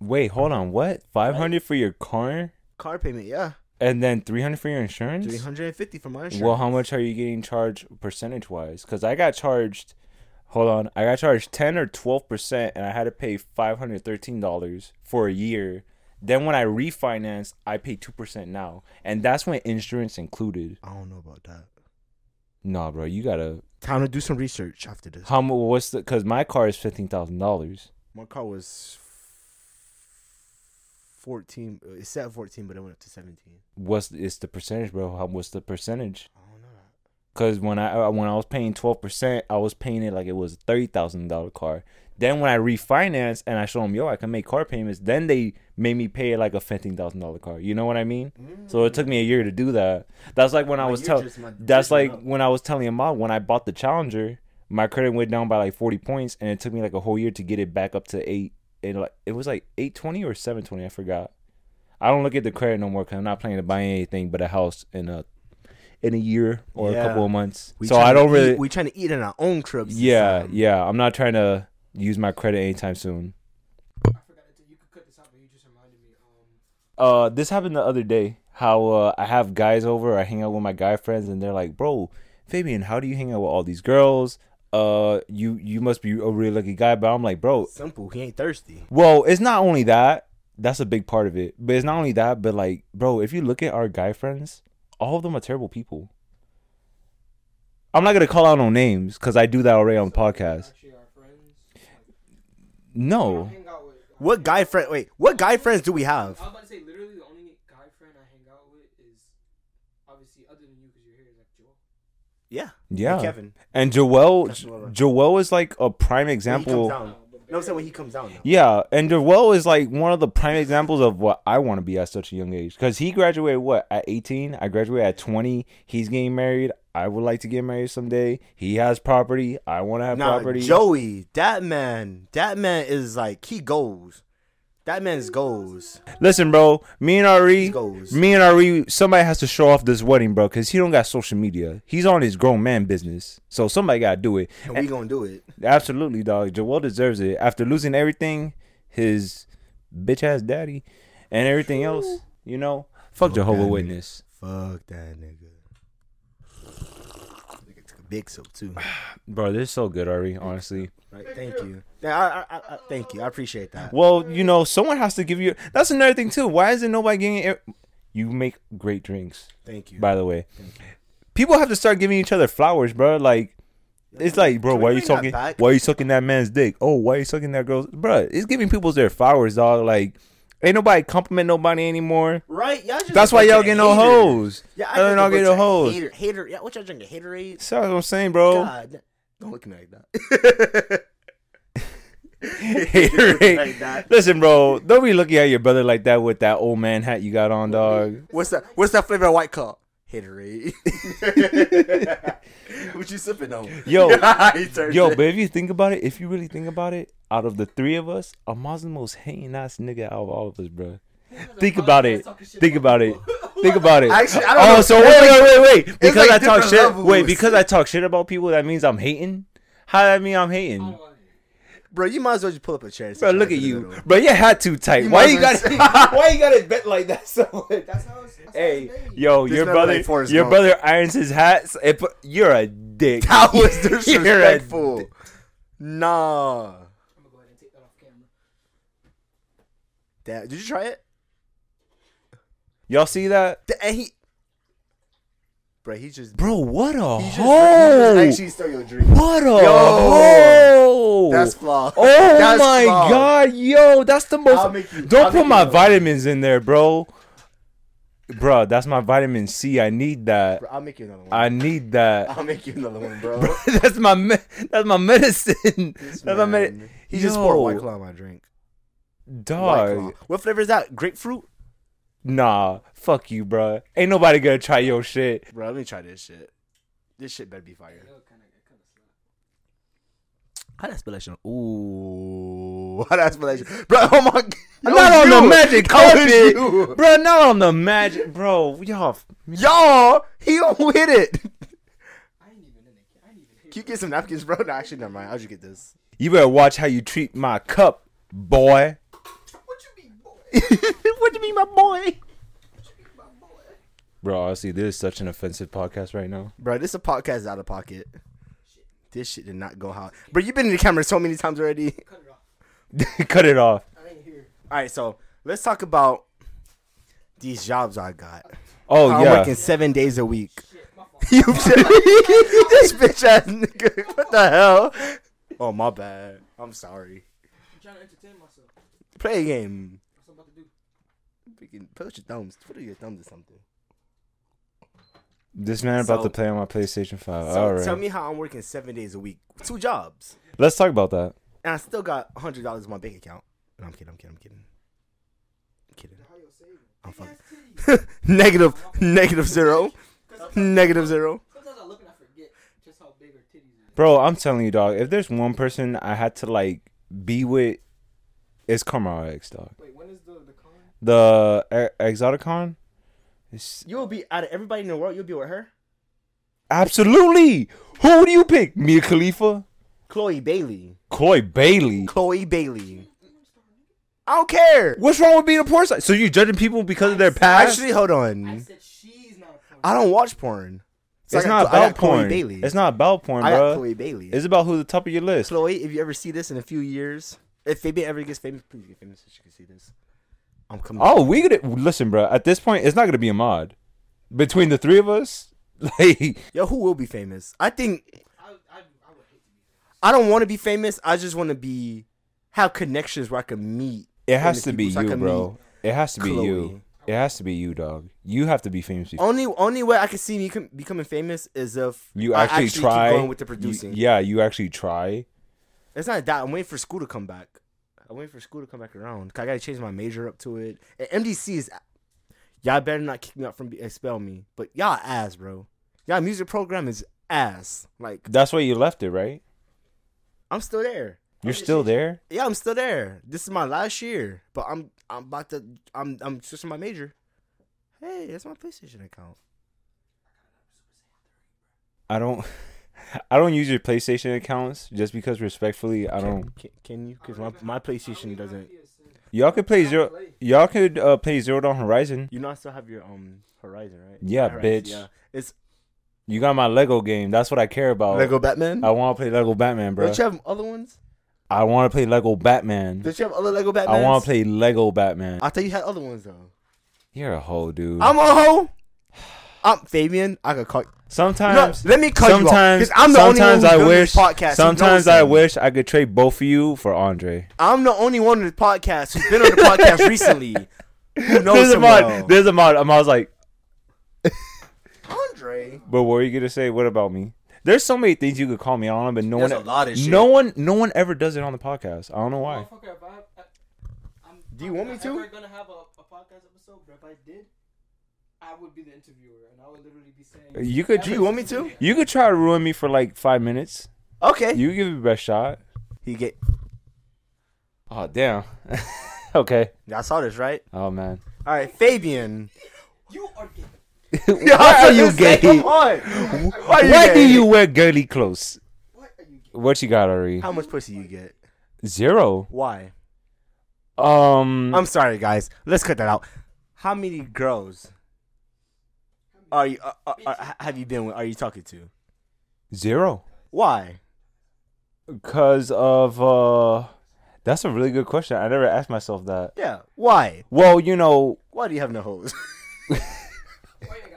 Wait, hold on. What? Five hundred for your car, Car payment, yeah, and then three hundred for your insurance. three hundred and fifty for my insurance. Well, how much are you getting charged percentage wise? Because I got charged. Hold on, I got charged ten or twelve percent, and I had to pay five hundred thirteen dollars for a year. Then when I refinanced, I pay two percent now, and that's when insurance included. I don't know about that. Nah, bro, you gotta. Time to do some research after this. How much? What's the? Because my car is fifteen thousand dollars. My car was fourteen. It said fourteen, but it went up to seventeen. What's it's the percentage, bro? How, what's the percentage? I don't know. Because when I uh, when I was paying twelve percent, I was paying it like it was a thirty thousand dollar car. Then when I refinanced and I showed them, yo, I can make car payments. Then they made me pay like a fifteen thousand dollar car. You know what I mean? So it took me a year to do that. That's like when I was telling. That's like up. when I was telling out when I bought the Challenger, my credit went down by like forty points, and it took me like a whole year to get it back up to eight. And like it was like eight twenty or seven twenty. I forgot. I don't look at the credit no more because I'm not planning to buy anything but a house in a in a year or Yeah. a couple of months. We so I don't eat- really. We trying to eat in our own cribs. yeah, time. yeah. I'm not trying to use my credit anytime soon. I forgot to. You could cut this out, but you just reminded me. Um. Uh, this happened the other day. How uh, I have guys over, I hang out with my guy friends, and they're like, "Bro, Fabian, how do you hang out with all these girls? Uh, you you must be a really lucky guy." But I'm like, bro, Simple. He ain't thirsty. well, it's not only that. That's a big part of it. But it's not only that, but like, bro, if you look at our guy friends, all of them are terrible people. I'm not gonna call out no names because I do that already on the podcast. Actually, our friends. Like, No, I was about to say literally the only guy friend I hang out with. What guy friend? Wait, what guy friends do we have? Yeah. yeah. And Kevin. And Joel, That's what I- Joel is like a prime example. No, I'm saying when he comes down. Though. Yeah, and Joel is like one of the prime examples of what I want to be at such a young age. Because he graduated what at eighteen? I graduated at twenty. He's getting married. I would like to get married someday. He has property. I want to have property. Joey, that man, that man is like he goes. That man's goals. Listen, bro. Me and Ari, me and Ari, somebody has to show off this wedding, bro, because he don't got social media. He's on his grown man business, so somebody got to do it. And we gonna do it. Absolutely, dog. Joel deserves it. After losing everything, his bitch ass daddy, and everything else, you know, fuck Fuck Jehovah nigga. Witness. Fuck that nigga. Nigga took a big soap too. [sighs] Bro, this is so good, Ari. Honestly. Right. Thank you. I, I, I, thank you. I appreciate that. Well, you know, someone has to give you. That's another thing too. Why isn't nobody getting it? You make great drinks, Thank you. by the way. People have to start giving each other flowers, bro. Like. It's like, bro, why are you sucking? Why are you sucking that man's dick? Oh, why are you sucking that girl's? Bro, it's giving people their flowers, dog. Like, ain't nobody compliment nobody anymore. Right? Y'all just That's why y'all get no hoes. Yeah, Y'all think not get no hoes. Hater, hater. Yeah, what y'all drinking? Haterade? That's what I'm saying, bro. God, don't look at me like that. [laughs] [laughs] Haterade. like that. Listen, bro, don't be looking at your brother like that with that old man hat you got on, dog. What's that? What's that flavor of White Claw? Haterade. [laughs] what you sipping on? Yo, [laughs] yo, it. but if you think about it, if you really think about it, out of the three of us, Ahmad's the most hating ass nigga out of all of us, bro. Think about it. Think about it. [laughs] Think about it. Actually, I don't oh, know. so wait, wait, wait, wait. Because like I talk shit. levels. Wait, because I talk shit about people, that means I'm hating. How that mean I'm hating? Bro, you might as well just pull up a chair. Bro, look at you, bro. Your hat too tight. You why might you as got well [laughs] it? Why you got it bent like that? So That's how it's. That's hey, how it's yo, This your brother, like your Gump. brother irons his hats. It you're a dick. [laughs] That was [laughs] You're a disrespectful. dick. Nah. I'm gonna go ahead and take that off camera. Damn, did you try it? Y'all see that, Da- And he, bro, he just, bro? What a he just, hoe! he just stole your drink. what a Yo. hoe! That's flaw. [laughs] Oh That's my flaw. god, yo, that's the most. you- Don't I'll put my vitamins in there, bro. Bro, that's my vitamin C. I need that. Bro, I'll make you another one. I need that. I'll make you another one, bro. [laughs] that's my me- that's my medicine. [laughs] This that's my man, med- He just poured White Claw on my drink. Dog. What flavor is that? Grapefruit? Nah, fuck you, bro. Ain't nobody gonna try your shit. Bro, let me try this shit. This shit better be fire. Yo, kinda, kinda slap. How that spell that shit? Ooh, [laughs] how that spell that shit? Bro, oh my god. not on the magic That carpet, bro. Not on the magic, bro. Y'all, Y'all, he don't hit it. [laughs] I ain't even in it. I ain't even. Can you get some napkins, bro? No, actually, never mind. I'll just get this. you better watch how you treat my cup, boy. What you mean, boy? [laughs] what do you mean, my boy? Bro, honestly, this is such an offensive podcast right now. Bro, this is a podcast out of pocket. This shit did not go how. Bro, you've been in the camera so many times already. Cut it off. [laughs] Cut it off. I ain't here. All right, so let's talk about these jobs I got. Oh yeah. I'm working seven days a week. Shit. [laughs] You this bitch ass nigga. What the hell? Oh my bad. I'm sorry. I'm trying to entertain myself. Play a game. What's I'm about to do? Freaking put your thumbs. Put your thumbs or something. This man about So- to play on my PlayStation Five. So All right. tell me how I'm working seven days a week, two jobs, Let's talk about that. and I still got hundred dollars in my bank account. No, I'm kidding. I'm kidding. I'm kidding. I'm kidding. How you saving? I'm fucking ass [laughs] titties. negative, negative zero, 'Cause sometimes- negative zero. Sometimes I look and I forget just how big her titties are. Bro, I'm telling you, dog. If there's one person I had to like be with, it's Kamara X, dog. Wait, when is the the con? E- Exoticon. It's You'll be out of everybody in the world. You'll be with her, absolutely. Who do you pick? Mia Khalifa, Chloe Bailey. Chloe Bailey. Chloe Bailey. I don't care. What's wrong with being a porn star? So you judging people because of their past? Actually, hold I on. said she's not a porn. I don't watch porn. So it's I got- not I got about Chloe porn. Bailey. It's not about porn, I got bro. Chloe Bailey. It's about who's the top of your list. Chloe, if you ever see this in a few years, if Fabian ever gets famous, please get famous so she can see this. I'm coming. Oh, we could listen, bro. At this point, it's not gonna be Ahmad between the three of us. [laughs] Like, Yo, who will be famous? I think I, I, I would hate to be famous. I don't want to be famous. I just want to be have connections where I can meet. it has to be so you, bro. It has to be Chloe. you. It has to be you, dog. You have to be famous. Before. Only only way I can see me com- becoming famous is if You I actually, keep try. going with the You- producing. yeah, you actually try. It's not that. I'm waiting for school to come back. I'm waiting for school to come back around. I gotta change my major up to it. And MDC is. Y'all better not kick me out from expel me. But y'all ass, bro. Y'all music program is ass. Like That's why you left it, right? I'm still there. You're still there. Yeah, I'm still there. This is my last year, but I'm I'm about to I'm I'm switching my major. Hey, that's my PlayStation account. I don't. [laughs] [laughs] I don't use your PlayStation accounts just because, respectfully, I don't. Can, can you? Because my my PlayStation doesn't. Y'all could play zero. Y'all could uh, play Zero Dawn Horizon. You know, I still have your um Horizon, right? Yeah, Horizon, bitch. Yeah, it's You got my Lego game. That's what I care about. Lego Batman. I want to play Lego Batman, bro. Don't you have other ones? I want to play Lego Batman. Don't you have other Lego Batman? I want to play Lego Batman. I thought you had other ones though. You're a hoe, dude. I'm a hoe. I'm Fabian. I could call. sometimes, No, let me cut you off, sometimes, 'cause I'm the only sometimes one who's I done wish. this podcast sometimes I wish I could trade both of you for Andre. I'm the only one on the podcast who's been on the podcast [laughs] recently. Who knows There's Ahmad. well. There's Ahmad. Um, I was like, Andre. but what are you gonna say? What about me? There's so many things you could call me on, but no There's one, a lot of shit. no one, no one ever does it on the podcast. I don't know why. Motherfucker, if I, I, I'm, Do you I'm want me not to? ever gonna have a, a podcast episode, but if I did, I would be the interviewer, and I would literally be saying. You could- you want me to? You could try to ruin me for like five minutes. Okay. You give it your best shot. he get. Oh damn. [laughs] Okay. Y'all saw this, right? Oh man. All right, Fabian. You are gay. [laughs] Why are you gay? Come on. Why, are you Why do you wear girly clothes? What are you gay? What you got, Ari? How much pussy you get? Zero. Why? Um. I'm sorry, guys. Let's cut that out. How many girls are you? Uh, uh, uh, have you been with? Are you talking to? zero. Why? Cause of uh. That's a really good question. I never asked myself that. Yeah. Why? Well, you know, Why do you have no hoes? [laughs]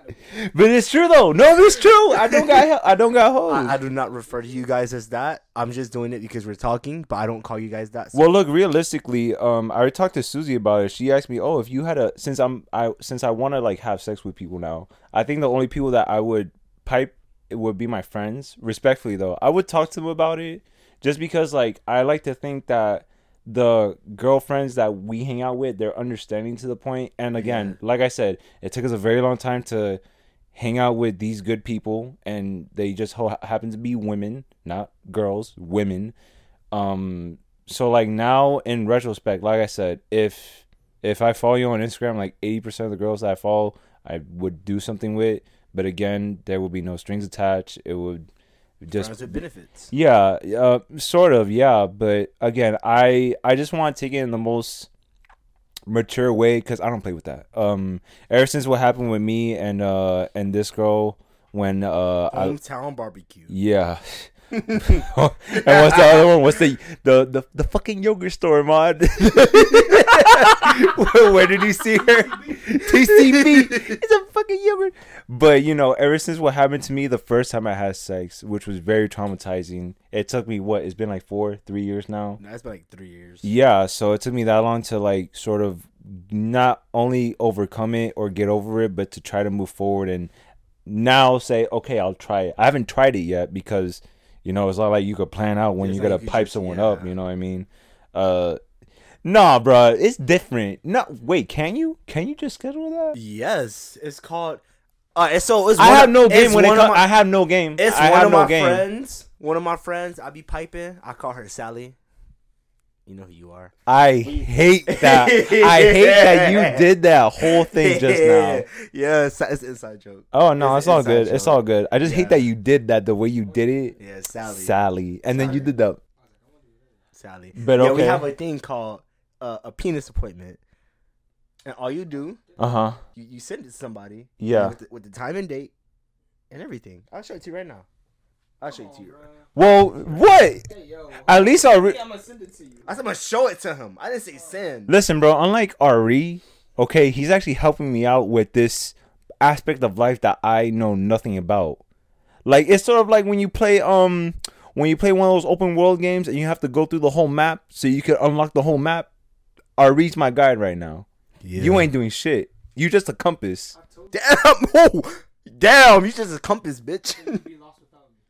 Why you gotta but it's true though. No, it's true. I don't got. I don't got hoes. I, I do not refer to you guys as that. I'm just doing it because we're talking, but I don't call you guys that. Well, look, realistically, um, I already talked to Susie about it. She asked me, "Oh, if you had a since I'm I since I want to like have sex with people now, I think the only people that I would pipe it would be my friends. Respectfully, though, I would talk to them about it, just because like I like to think that the girlfriends that we hang out with, they're understanding to the point. And again, like I said, it took us a very long time to hang out with these good people, and they just ho- happen to be women, not girls, women. Um, so like now in retrospect, like I said, if if I follow you on Instagram, like eighty percent of the girls that I follow, I would do something with. But again, there will be no strings attached. It would just Friends with benefits. yeah, uh, sort of, yeah. But again, I I just want to take it in the most mature way because I don't play with that. Um, ever since what happened with me and uh and this girl when uh I Hometown barbecue. yeah. [laughs] [laughs] and what's the other one? What's the the the, the fucking yogurt store, mod? [laughs] where, did you see her? TCB. [laughs] It's a fucking yogurt. But you know, ever since what happened to me the first time I had sex, which was very traumatizing, it took me what? It's been like four, three years now. No, it's been like three years. Yeah, so it took me that long to like sort of not only overcome it or get over it, but to try to move forward and now say, okay, I'll try it. I haven't tried it yet because you know it's not like you could plan out when It's you like gotta you pipe just- someone yeah. up. You know what I mean? Uh, nah, bro, it's different. No, wait, can you? Can you just schedule that? Yes, it's called. Uh, it's so it's I have of- no game when it comes. I have no game. It's I one of no my game. friends. One of my friends. I be piping. I call her Sally. You know who you are. I hate that. I hate that you did that whole thing just [laughs] now. yeah, it's, it's an inside joke. Oh no, It's it's, all good. It's all good. I just Yeah. hate that you did that the way you did it. Yeah, Sally. Sally. And then you did the Sally. But okay. yeah, we have a thing called uh, a penis appointment, and all you do, uh-huh. you, you send it to somebody. Yeah. With the, with the time and date, and everything. I'll show it to you right now. I'll show it to you. Well, what? Hey yo. At least I re- Yeah, I'm gonna send it to you. I said I'm gonna show it to him. I didn't say send. Listen, bro, unlike Ari, okay, he's actually helping me out with this aspect of life that I know nothing about. Like it's sort of like when you play um when you play one of those open world games and you have to go through the whole map so you can unlock the whole map. Ari's my guide right now. Yeah. You ain't doing shit. You just a compass. Damn. [laughs] Oh, damn. You just a compass, bitch. [laughs]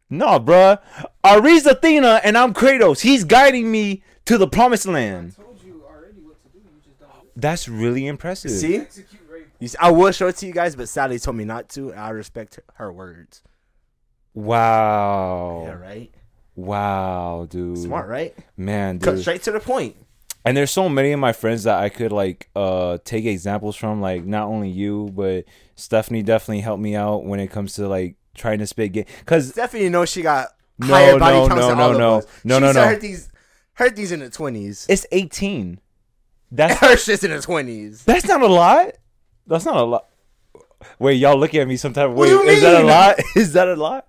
No, bruh. Ari's Athena and I'm Kratos. He's guiding me to the promised land. I told you already what to do. You just don't listen. That's really impressive. See? You see, I will show it to you guys, but Sally told me not to, and I respect her words. Wow. Yeah, right. Wow, dude. Smart, right? Man, Cut straight to the point. And there's so many of my friends that I could like uh take examples from, like not only you, but Stephanie definitely helped me out when it comes to like trying to spit game. Cause Stephanie knows she got No, higher body no, counts no, than no, all no. of us. No, she no, no. Her these, her these in the twenties. it's 18. That's [laughs] Her shit's in the twenties. that's not a lot. That's not a lot. Wait, y'all looking at me some type of What way. do you Is that a lot? [laughs] Is that a lot?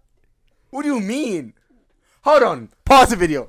What do you mean? Hold on. Pause the video.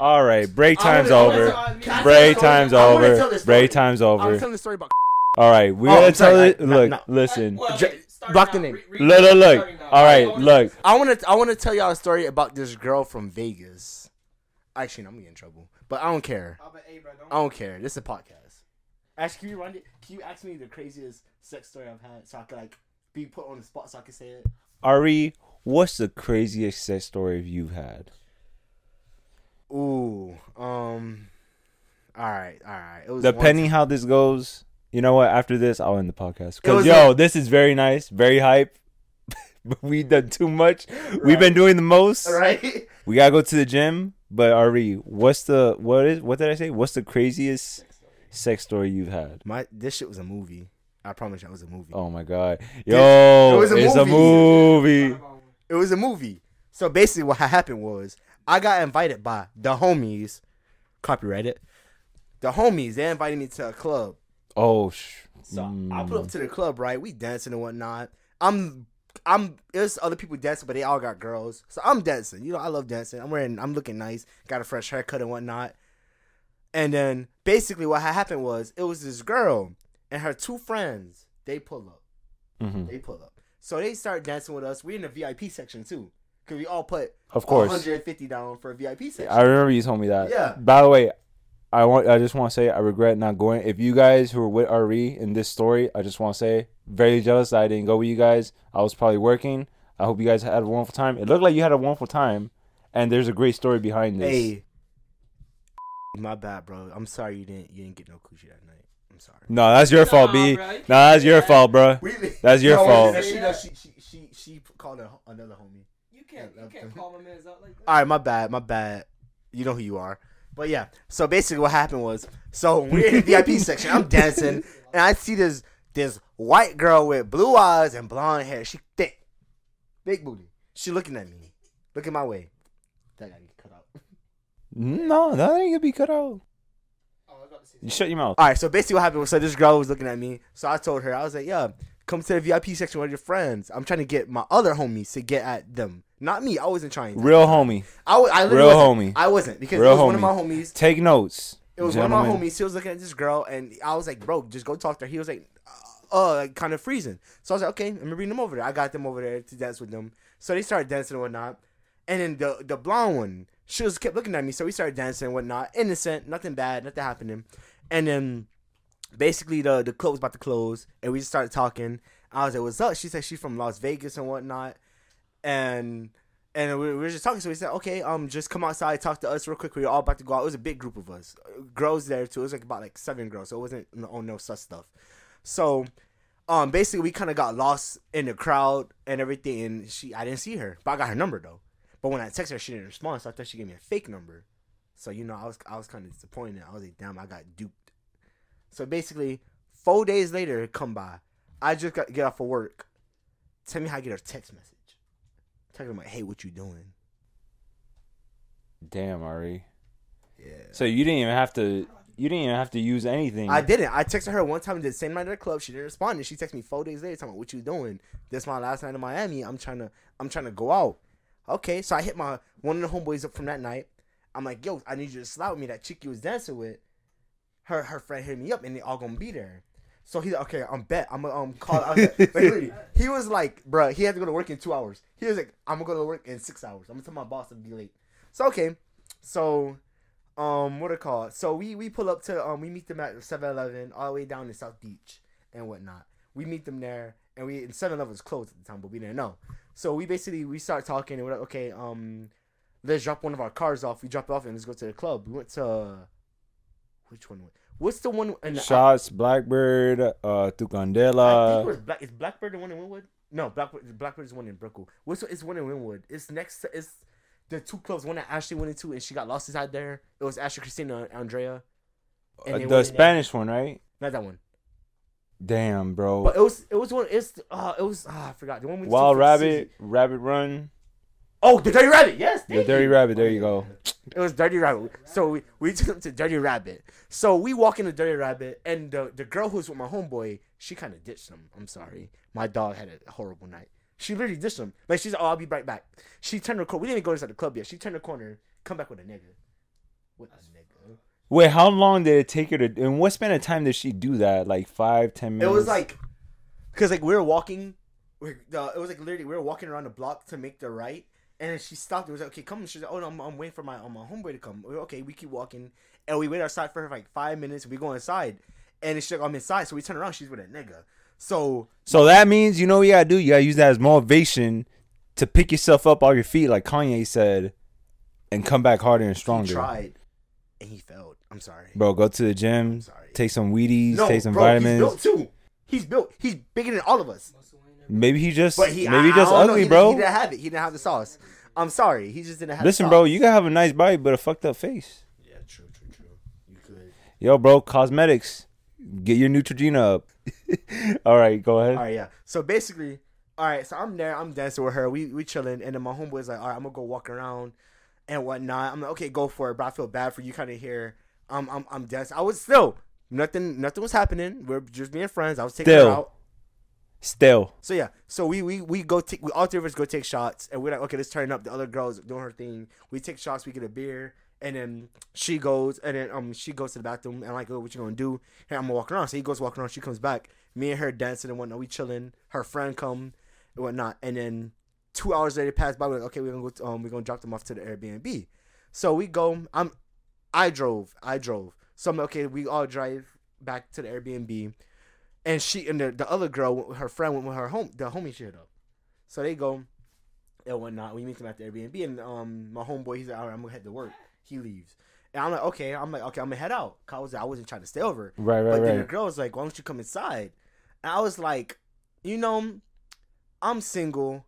All right, break time's wanna- over. wanna- can I tell Break time's over. tell. Break time's I'm over. telling the story about. All right, we're Oh, gonna tell I- it. Look, no. listen. Well, J- okay, block the name. Re- re- Look, look, look. All right, I wanna- look. I want to. I want to tell y'all a story about this girl from Vegas. Actually, no, I'm gonna get in trouble, but I don't care. I'll hey, bro, don't- I don't care. This is a podcast. Actually, can you run it? Can you ask me the craziest sex story I've had so I can like be put on the spot so I can say it? Ari, what's the craziest sex story you've had? Ooh, um, all right, all right. It was Depending how this goes, you know what? After this, I'll end the podcast. Cause yo, this is very nice, very hype. but [laughs] we done too much. We've been doing the most. right? [laughs] We gotta go to the gym. But Ari, what's the what is what did I say? What's the craziest sex story you've had? My this shit was a movie. I promise you, it was a movie. Oh my god, yo, it was a it's a movie. It was a movie. So basically, what happened was I got invited by the homies. Copyright it. The homies they invited me to a club. Oh, sh- So I mm. put up to the club, right? We dancing and whatnot. I'm, I'm. There's other people dancing, but they all got girls. So I'm dancing. You know, I love dancing. I'm wearing. I'm looking nice. Got a fresh haircut and whatnot. And then basically, what had happened was it was this girl and her two friends. They pull up. Mhm. They pull up. So they start dancing with us. We're in the VIP section too, cause we all put Of course. 150 down for a VIP section. I remember you told me that. Yeah. By the way, I want I just want to say I regret not going. If you guys who were with Ari in this story, I just want to say very jealous that I didn't go with you guys. I was probably working. I hope you guys had a wonderful time. It looked like you had a wonderful time, and there's a great story behind this. Hey, my bad, bro. I'm sorry you didn't you didn't get no coochie that night. I'm sorry. No, that's your fault, B. bro, you Nah, that's your that. fault, bro. Really? That's your No, fault. She, she, she, she, she called a, another homie. You can't, you can't call my man's out like that. All right, my bad, my bad. You know who you are. But yeah, so basically what happened was, so we're in the VIP [laughs] section. I'm dancing, and I see this this white girl with blue eyes and blonde hair. She thick, big booty. She looking at me, looking my way. That gotta get cut out. No, that ain't gonna be cut out. Oh, I was about to say You shut your mouth. All right, so basically what happened was, so this girl was looking at me. So I told her, I was like, yeah, come to the VIP section with your friends. I'm trying to get my other homies to get at them. Not me. I wasn't trying. To. Real homie. I, wa- I Real wasn't. homie. I wasn't because Real it was one of homie. my homies. Take notes. It was one of my homies. He was looking at this girl, and I was like, "Bro, just go talk to her." He was like, "Uh, like kind of freezing." So I was like, "Okay, let me bring them over there." I got them over there to dance with them. So they started dancing and whatnot. And then the the blonde one, she was kept looking at me. So we started dancing and whatnot. Innocent, nothing bad, nothing happening. And then basically the the club was about to close, and we just started talking. I was like, "What's up?" She said she's from Las Vegas and whatnot, and and we, we were just talking. So we said, "Okay, um, just come outside, talk to us real quick. We were all about to go out. It was a big group of us, girls there too. It was like about like seven girls, so it wasn't no, no such stuff. So, um, basically we kind of got lost in the crowd and everything. And she, I didn't see her, but I got her number though. But when I texted her, she didn't respond, so I thought she gave me a fake number. So you know, I was I was kind of disappointed. I was like, damn, I got duped. So basically, four days later, come by. I just got get off of work. Tell me how I get her text message. Talking about, hey, what you doing? Damn, Ari. Yeah. So you didn't even have to. You didn't even have to use anything. I didn't. I texted her one time the same night at the club. She didn't respond, and she texted me four days later, talking about what you doing. This my last night in Miami. I'm trying to. I'm trying to go out. Okay, so I hit my one of the homeboys up from that night. I'm like, yo, I need you to slide with me. That chick you was dancing with, her her friend hit me up, and they all gonna be there. So he's like, okay, I'm bet. I'm gonna um call. I was like, like, he was like, bruh, he had to go to work in two hours. He was like, I'm gonna go to work in six hours. I'm gonna tell my boss to be late. So okay, so um what it called? So we we pull up to um we meet them at 7-Eleven all the way down in South Beach and whatnot. We meet them there and we and 7-Eleven was closed at the time, but we didn't know. So we basically we start talking and we're like, okay, um let's drop one of our cars off. We drop it off and let's go to the club. We went to which one? What's the one in the Shots, Blackbird, uh, Tucandela. I think it was Black. Is Blackbird the one in Wynwood? No, Blackbird. Blackbird is the one in Brookwood. What's it's one in Wynwood? It's next. To, it's the two clubs. One that Ashley went into, and she got lost inside there. It was Ashley, Christina, and Andrea. And Uh, the. Spanish one, right? Not that one. Damn, bro. But it was. It was one. It's. Uh, it was. Uh, I forgot the one. with Wild Rabbit, Rabbit Run, Oh, the Dirty Rabbit. Yes. the Dirty. Rabbit. There you go. It was Dirty Rabbit. So we, we took him to Dirty Rabbit. So we walk into Dirty Rabbit, and the the girl who's with my homeboy, she kind of ditched him. I'm sorry. My dog had a horrible night. She literally ditched him. Like she's, oh, I'll be right back. She turned her corner. We didn't even go inside the club yet. She turned the corner, come back with a nigga. With a nigga. Wait, how long did it take her to? And what span of time did she do that? Like five, ten minutes. It was like, cause like we were walking, we uh, it was like literally we were walking around the block to make the right, and then she stopped. It was like, okay, come. She's like, oh no, I'm, I'm waiting for my um, my homeboy to come. We- Okay, we keep walking, and we wait outside for her for like five minutes. We go inside, and she's like, I'm inside. So we turn around. She's with a nigga. So So that means you know what you gotta do. You gotta use that as motivation to pick yourself up off your feet, like Kanye said, and come back harder and he stronger. tried, and he failed. I'm sorry. Bro, go to the gym, sorry. take some Wheaties, no, take some bro, vitamins. He's built too. He's built. He's bigger than all of us. Maybe he just, But he, maybe I, just I don't know. ugly, he bro. Didn't, he didn't have it. He didn't have the sauce. I'm sorry. He just didn't have. Listen, the bro, sauce. you can have a nice body, but a fucked up face. Yeah, true, true, true. You could. Yo, bro, cosmetics, get your Neutrogena up. [laughs] All right, go ahead. All right, yeah. So basically, all right. So I'm there. I'm dancing with her. We we chilling, and then my homeboy's like, all right, I'm gonna go walk around and whatnot. I'm like, okay, go for it. But I feel bad for you, kind of here. I'm I'm I'm dancing. I was still nothing. Nothing was happening. We're just being friends. I was taking Still. her out. Still, So yeah, so we we we go take we all three of us go take shots, and we're like, okay, let's turn up. The other girls doing her thing. We take shots. We get a beer, and then she goes, and then um she goes to the bathroom, and I'm like, oh, what you gonna do? Hey, I'm gonna walk around. So he goes walking around. She comes back. Me and her dancing and whatnot. We chilling. Her friend come and whatnot, and then two hours later pass by. We're like, okay, we're gonna go. To, um, we're gonna drop them off to the Airbnb. So we go. I'm. I drove. I drove. So I'm like, okay. We all drive back to the Airbnb and she and the, the other girl, her friend went with her home, the homie she hit up. So they go and whatnot. We meet them at the Airbnb, and um, my homeboy, he's like, all right, I'm gonna head to work. He leaves, and I'm like, okay, I'm like, okay, I'm gonna head out. 'Cause I was, I wasn't trying to stay over. right, right, but then the girl was like, why don't you come inside? And I was like, you know, I'm single.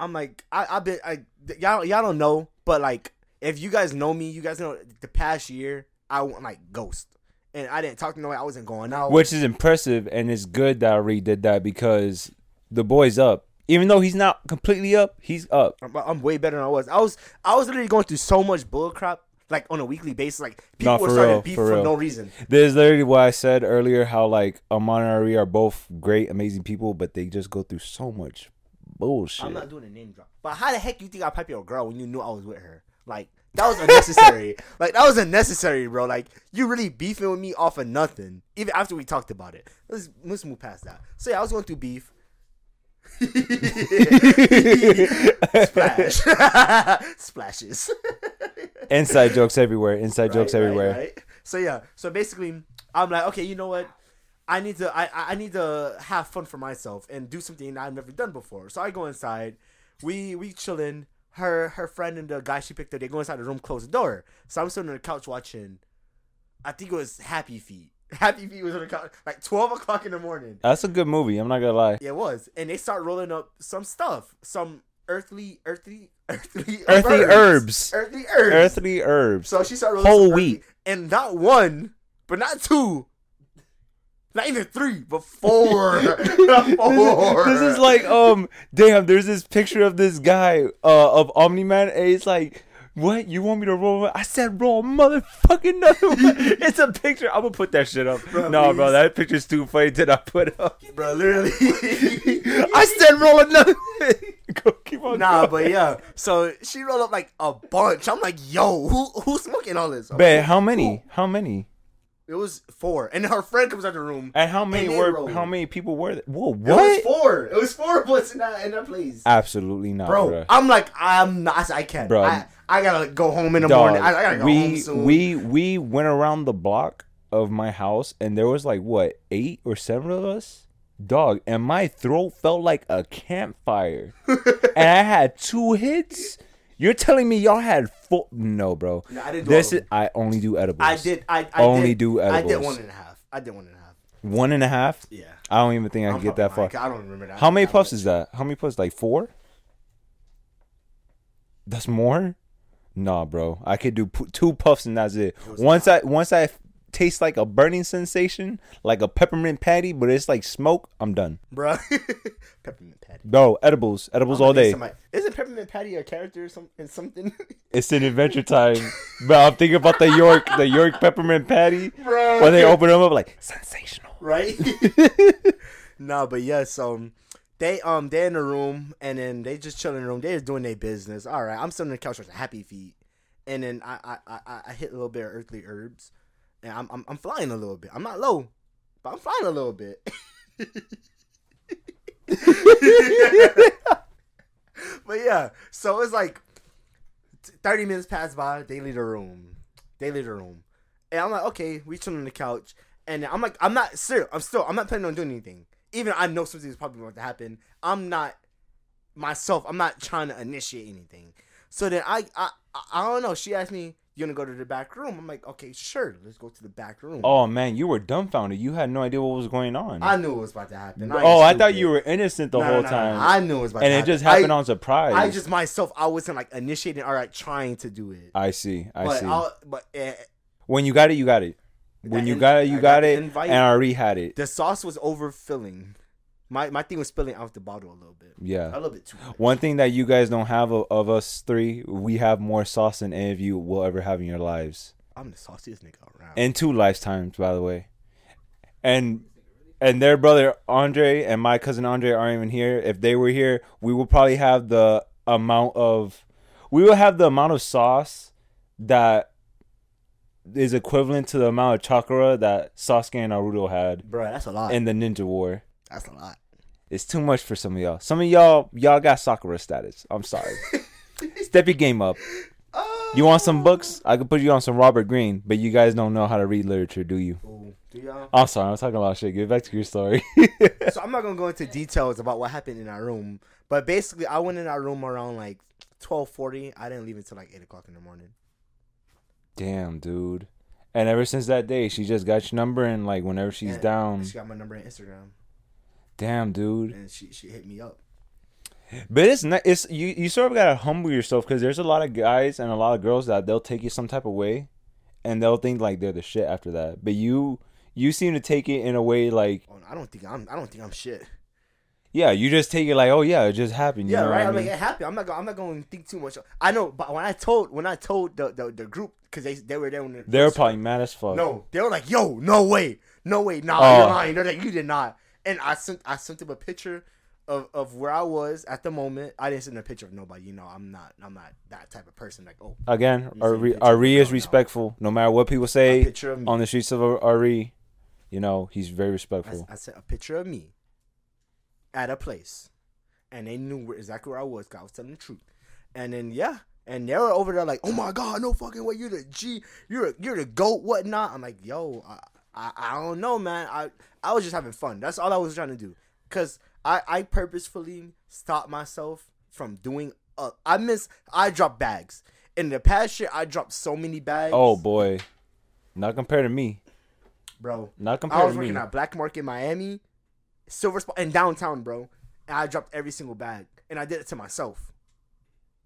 I'm like, I, I've been, I, y'all, y'all don't know, but like, if you guys know me, you guys know the past year, I went like ghost, and I didn't talk to nobody. I wasn't going out. Which is impressive, and it's good that Ari did that because the boy's up. Even though he's not completely up, he's up. I'm, I'm way better than I was. I was I was literally going through so much bull crap like on a weekly basis. Like people were for starting real, beef for for, no reason. There's literally what I said earlier, how like Amon and Ari are both great, amazing people, but they just go through so much bullshit. I'm not doing a name drop. But how the heck you think I pipe your girl when you knew I was with her? Like that was unnecessary. [laughs] like that was unnecessary, bro. Like you really beefing with me off of nothing. Even after we talked about it. Let's let's move past that. So yeah, I was going through beef. [laughs] Splash. [laughs] Splashes. Inside jokes everywhere. Inside jokes Right, right, everywhere. right. So yeah, so basically, I'm like, okay, you know what? I need to, I, I I need to have fun for myself and do something I've never done before. So I go inside. We we chilling. Her her friend and the guy she picked up, they go inside the room, close the door. So I'm sitting on the couch watching. I think it was Happy Feet. [laughs] Happy Feet was on the couch like 12 o'clock in the morning. That's a good movie. I'm not gonna lie. Yeah, it was, and they start rolling up some stuff, some earthly, earthly, [laughs] earthly, Earthly herbs. earthly herbs. Earthly herbs. So she started rolling Whole wheat. and not one, but not two, not even three, but four. four. [laughs] This is like um damn, there's this picture of this guy uh of Omni Man and he's like what you want me to roll? I said roll motherfucking another [laughs] one. It's a picture. I'm gonna put that shit up. Bro, no, bro, that picture's too funny to not put up. bro, literally. [laughs] I said roll another. Go keep on. nah, going. but yeah. So she rolled up like a bunch. I'm like, yo, who who's smoking all this? I'm Bet like, how many? How many? It was four, and her friend comes out the room. And how many they were? rolled. How many people were? There? Whoa, what? It was four. It was four of us in that in that place. Absolutely not, bro. bro. I'm like, I'm not. I can't, Bro. I, I gotta go home in the Dog, morning. I, I gotta go we home soon. we we went around the block of my house and there was like what eight or seven of us dog and my throat felt like a campfire [laughs] and i had two hits you're telling me y'all had four no bro No, I didn't do this is i only do edibles I did. I, I Only did, do edibles. I did one and a half. I did one and a half. one and a half Yeah. i don't even think i I'm can get that far I don't remember that. how many puffs is that how many puffs like four that's more nah bro i could do pu- two puffs and that's it was once i once i taste like a burning sensation like a peppermint patty but it's like smoke i'm done bro? [laughs] peppermint patty. bro edibles edibles all day somebody- Isn't peppermint patty a character or some, in something? [laughs] it's in adventure time but i'm thinking about the york the york peppermint patty Bro. when they open them up like sensational right? [laughs] no, but yes, um, they um they in the room and then they just chilling in the room. They just doing their business. All right, I'm sitting on the couch with happy feet, and then I I, I, I hit a little bit of earthly herbs, and I'm, I'm I'm flying a little bit. I'm not low, but I'm flying a little bit. [laughs] but yeah, so it's like 30 minutes pass by. They leave the room. They leave the room, and I'm like, okay, we chill on the couch, and I'm like, I'm not still, I'm still, I'm not planning on doing anything. Even I know something's probably going to happen. I'm not myself. I'm not trying to initiate anything. So then I, I, I don't know. She asked me, "You gonna go to the back room?" I'm like, "Okay, sure. Let's go to the back room." Oh man, you were dumbfounded. You had no idea what was going on. I knew it was about to happen. I oh, I thought you were innocent the No, whole no, no. time, I knew it was about and to happen. And it just happened I, on surprise. I just myself, I wasn't like initiating or like trying to do it. I see. I but see. I'll, but uh, when you got it, you got it. When you in- got it, I you got got it, invite. and I already had it. the sauce was overfilling. My my thing was spilling out the bottle a little bit. Yeah, a Yeah. little bit too much. One thing that you guys don't have of, of us three, we have more sauce than any of you will ever have in your lives, I'm the sauciest nigga around. in two lifetimes, by the way. And and their brother Andre and my cousin Andre aren't even here. If they were here, we would probably have the amount of, we would have the amount of sauce that is equivalent to the amount of chakra that Sasuke and Naruto had Bro, that's a lot. in the Ninja War. that's a lot. It's too much for some of y'all. Some of y'all, y'all got Sakura status. I'm sorry. [laughs] Step your game up. Oh. You want some books? I could put you on some Robert Greene, but you guys don't know how to read literature, do you? Ooh, do y'all? I'm sorry, I'm talking about shit. Get back to your story. so I'm not gonna go into details about what happened in our room, but basically, I went in our room around like 12:40. I didn't leave until like eight o'clock in the morning. Damn, dude. And ever since that day, she just got your number, and like whenever she's And down, She got my number on Instagram, damn, dude. and she she hit me up. But it's not. It's you. You sort of gotta humble yourself because there's a lot of guys and a lot of girls that they'll take you some type of way, and they'll think like they're the shit after that. But you, you seem to take it in a way like, Oh, I don't think I'm. I don't think I'm shit. yeah, you just take it like, oh yeah, it just happened. You Yeah, know right. what I I'm like, mean? it happened. I'm not. Gonna, I'm not going to think too much. I know, but when I told when I told the the, the group because they they were there when They were probably mad as fuck. no. They were like, "Yo, no way, no way, nah, Oh. you're lying." They're like, "You did not." And I sent I sent them a picture of, of where I was at the moment. I didn't send a picture of nobody. You know, I'm not I'm not that type of person. Like, oh, Again, Ari, Ari is respectful. No matter what people say picture of me. on the streets of Ari, you know he's very respectful. I sent a picture of me at a place, and they knew where, exactly where I was. 'cause I was telling the truth. And then yeah, and they were over there like, "Oh my god, no fucking way! You're the G, you're a, you're the goat, whatnot." I'm like, "Yo, I, I I don't know, man. I I was just having fun. That's all I was trying to do. Cause I I purposefully stopped myself from doing. Uh, I miss. I dropped bags in the past year. I dropped so many bags. Oh boy, not compared to me. bro. Not I compared was to me. working at Black Market Miami, Silver Spot in downtown, bro. And I dropped every single bag, and I did it to myself.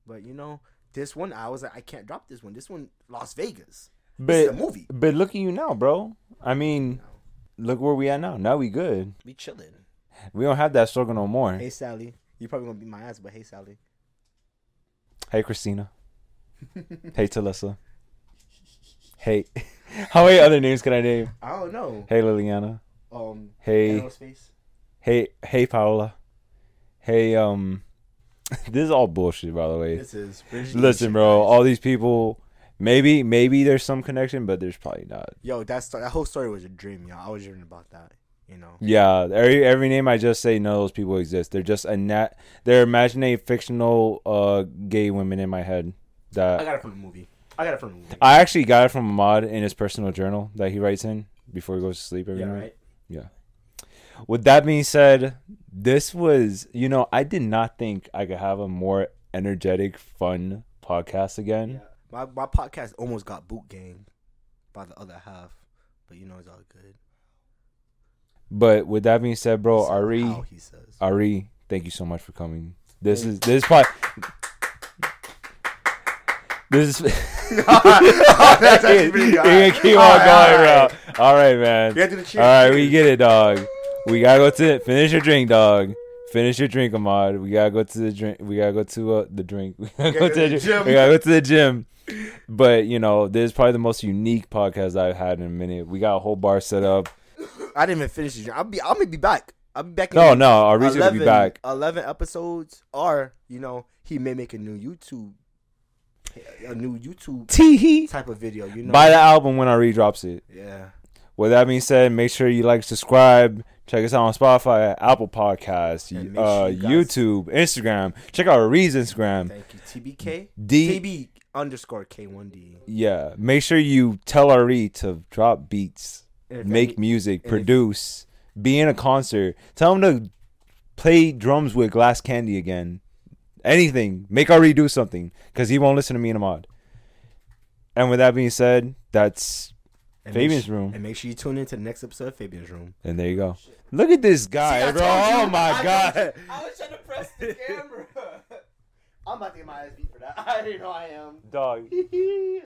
But you know, this one I was like, I can't drop this one. This one, Las Vegas. This is a But movie. but look at you now, bro. I mean, look where we at now. Now we good. We chilling. We don't have that struggle no more. Hey Sally, you probably gonna beat my ass, but hey Sally. Hey Christina. [laughs] hey Talissa. Hey, [laughs] how many other names can I name? I don't know. Hey Liliana. Um, Hey, hey, hey Paola. Hey, um, [laughs] this is all bullshit, by the way. This is Listen, bro, all these people. Maybe, maybe there's some connection, but there's probably not. Yo, that sto- that whole story was a dream, y'all. I was dreaming about that. You know. Yeah, every every name I just say, none of those people exist. They're just a nat. They're imaginary fictional uh gay women in my head. That I got it from the movie. I got it from the movie. I actually got it from Ahmad in his personal journal that he writes in before he goes to sleep every yeah, night. right. With that being said, this was you know I did not think I could have a more energetic, fun podcast again. Yeah. My my podcast almost got boot gang by the other half, but you know it's all good. But with that being said, bro, So Ari, he says. Ari, thank you so much for coming. This is this is probably this is. [laughs] That's actually pretty good. You're [laughs] gonna keep All on right, going, right. bro. All right, man. We gotta the cheers. All right, we get it, dog. We gotta go to finish your drink, dog. Finish your drink, Ahmad. We gotta go to the drink. We gotta go to uh, the drink. [laughs] We gotta go to the gym. We gotta go to the gym. But you know, this is probably the most unique podcast I've had in a minute. We got a whole bar set up. I didn't even finish the drink. I'll be. I'm gonna be back. I'll be back. No, no, our reason to be back. Eleven episodes, or you know, he may make a new YouTube. a new YouTube Tee type of video. You know, Buy the album when I redrops it. Yeah, With that being said, make sure you like, subscribe, check us out on Spotify, Apple Podcasts, uh, sure you YouTube, Instagram. Check out Reed's Instagram. thank you. TBK D TB underscore K1D. yeah. Make sure you tell Ari to drop beats, if make any- music, and if- produce, be in a concert. Tell him to play drums with Glass Candy again. Anything. Make Ari do something because he won't listen to me in Ahmad. And with that being said, that's and Fabian's su- room. And make sure you tune in to the next episode of Fabian's room. and there you go. Look at this guy, See, bro. you. Oh my I god. told I was trying to press the [laughs] camera. I'm about to get my ass beat for that. [laughs] I know I am. Dog. [laughs]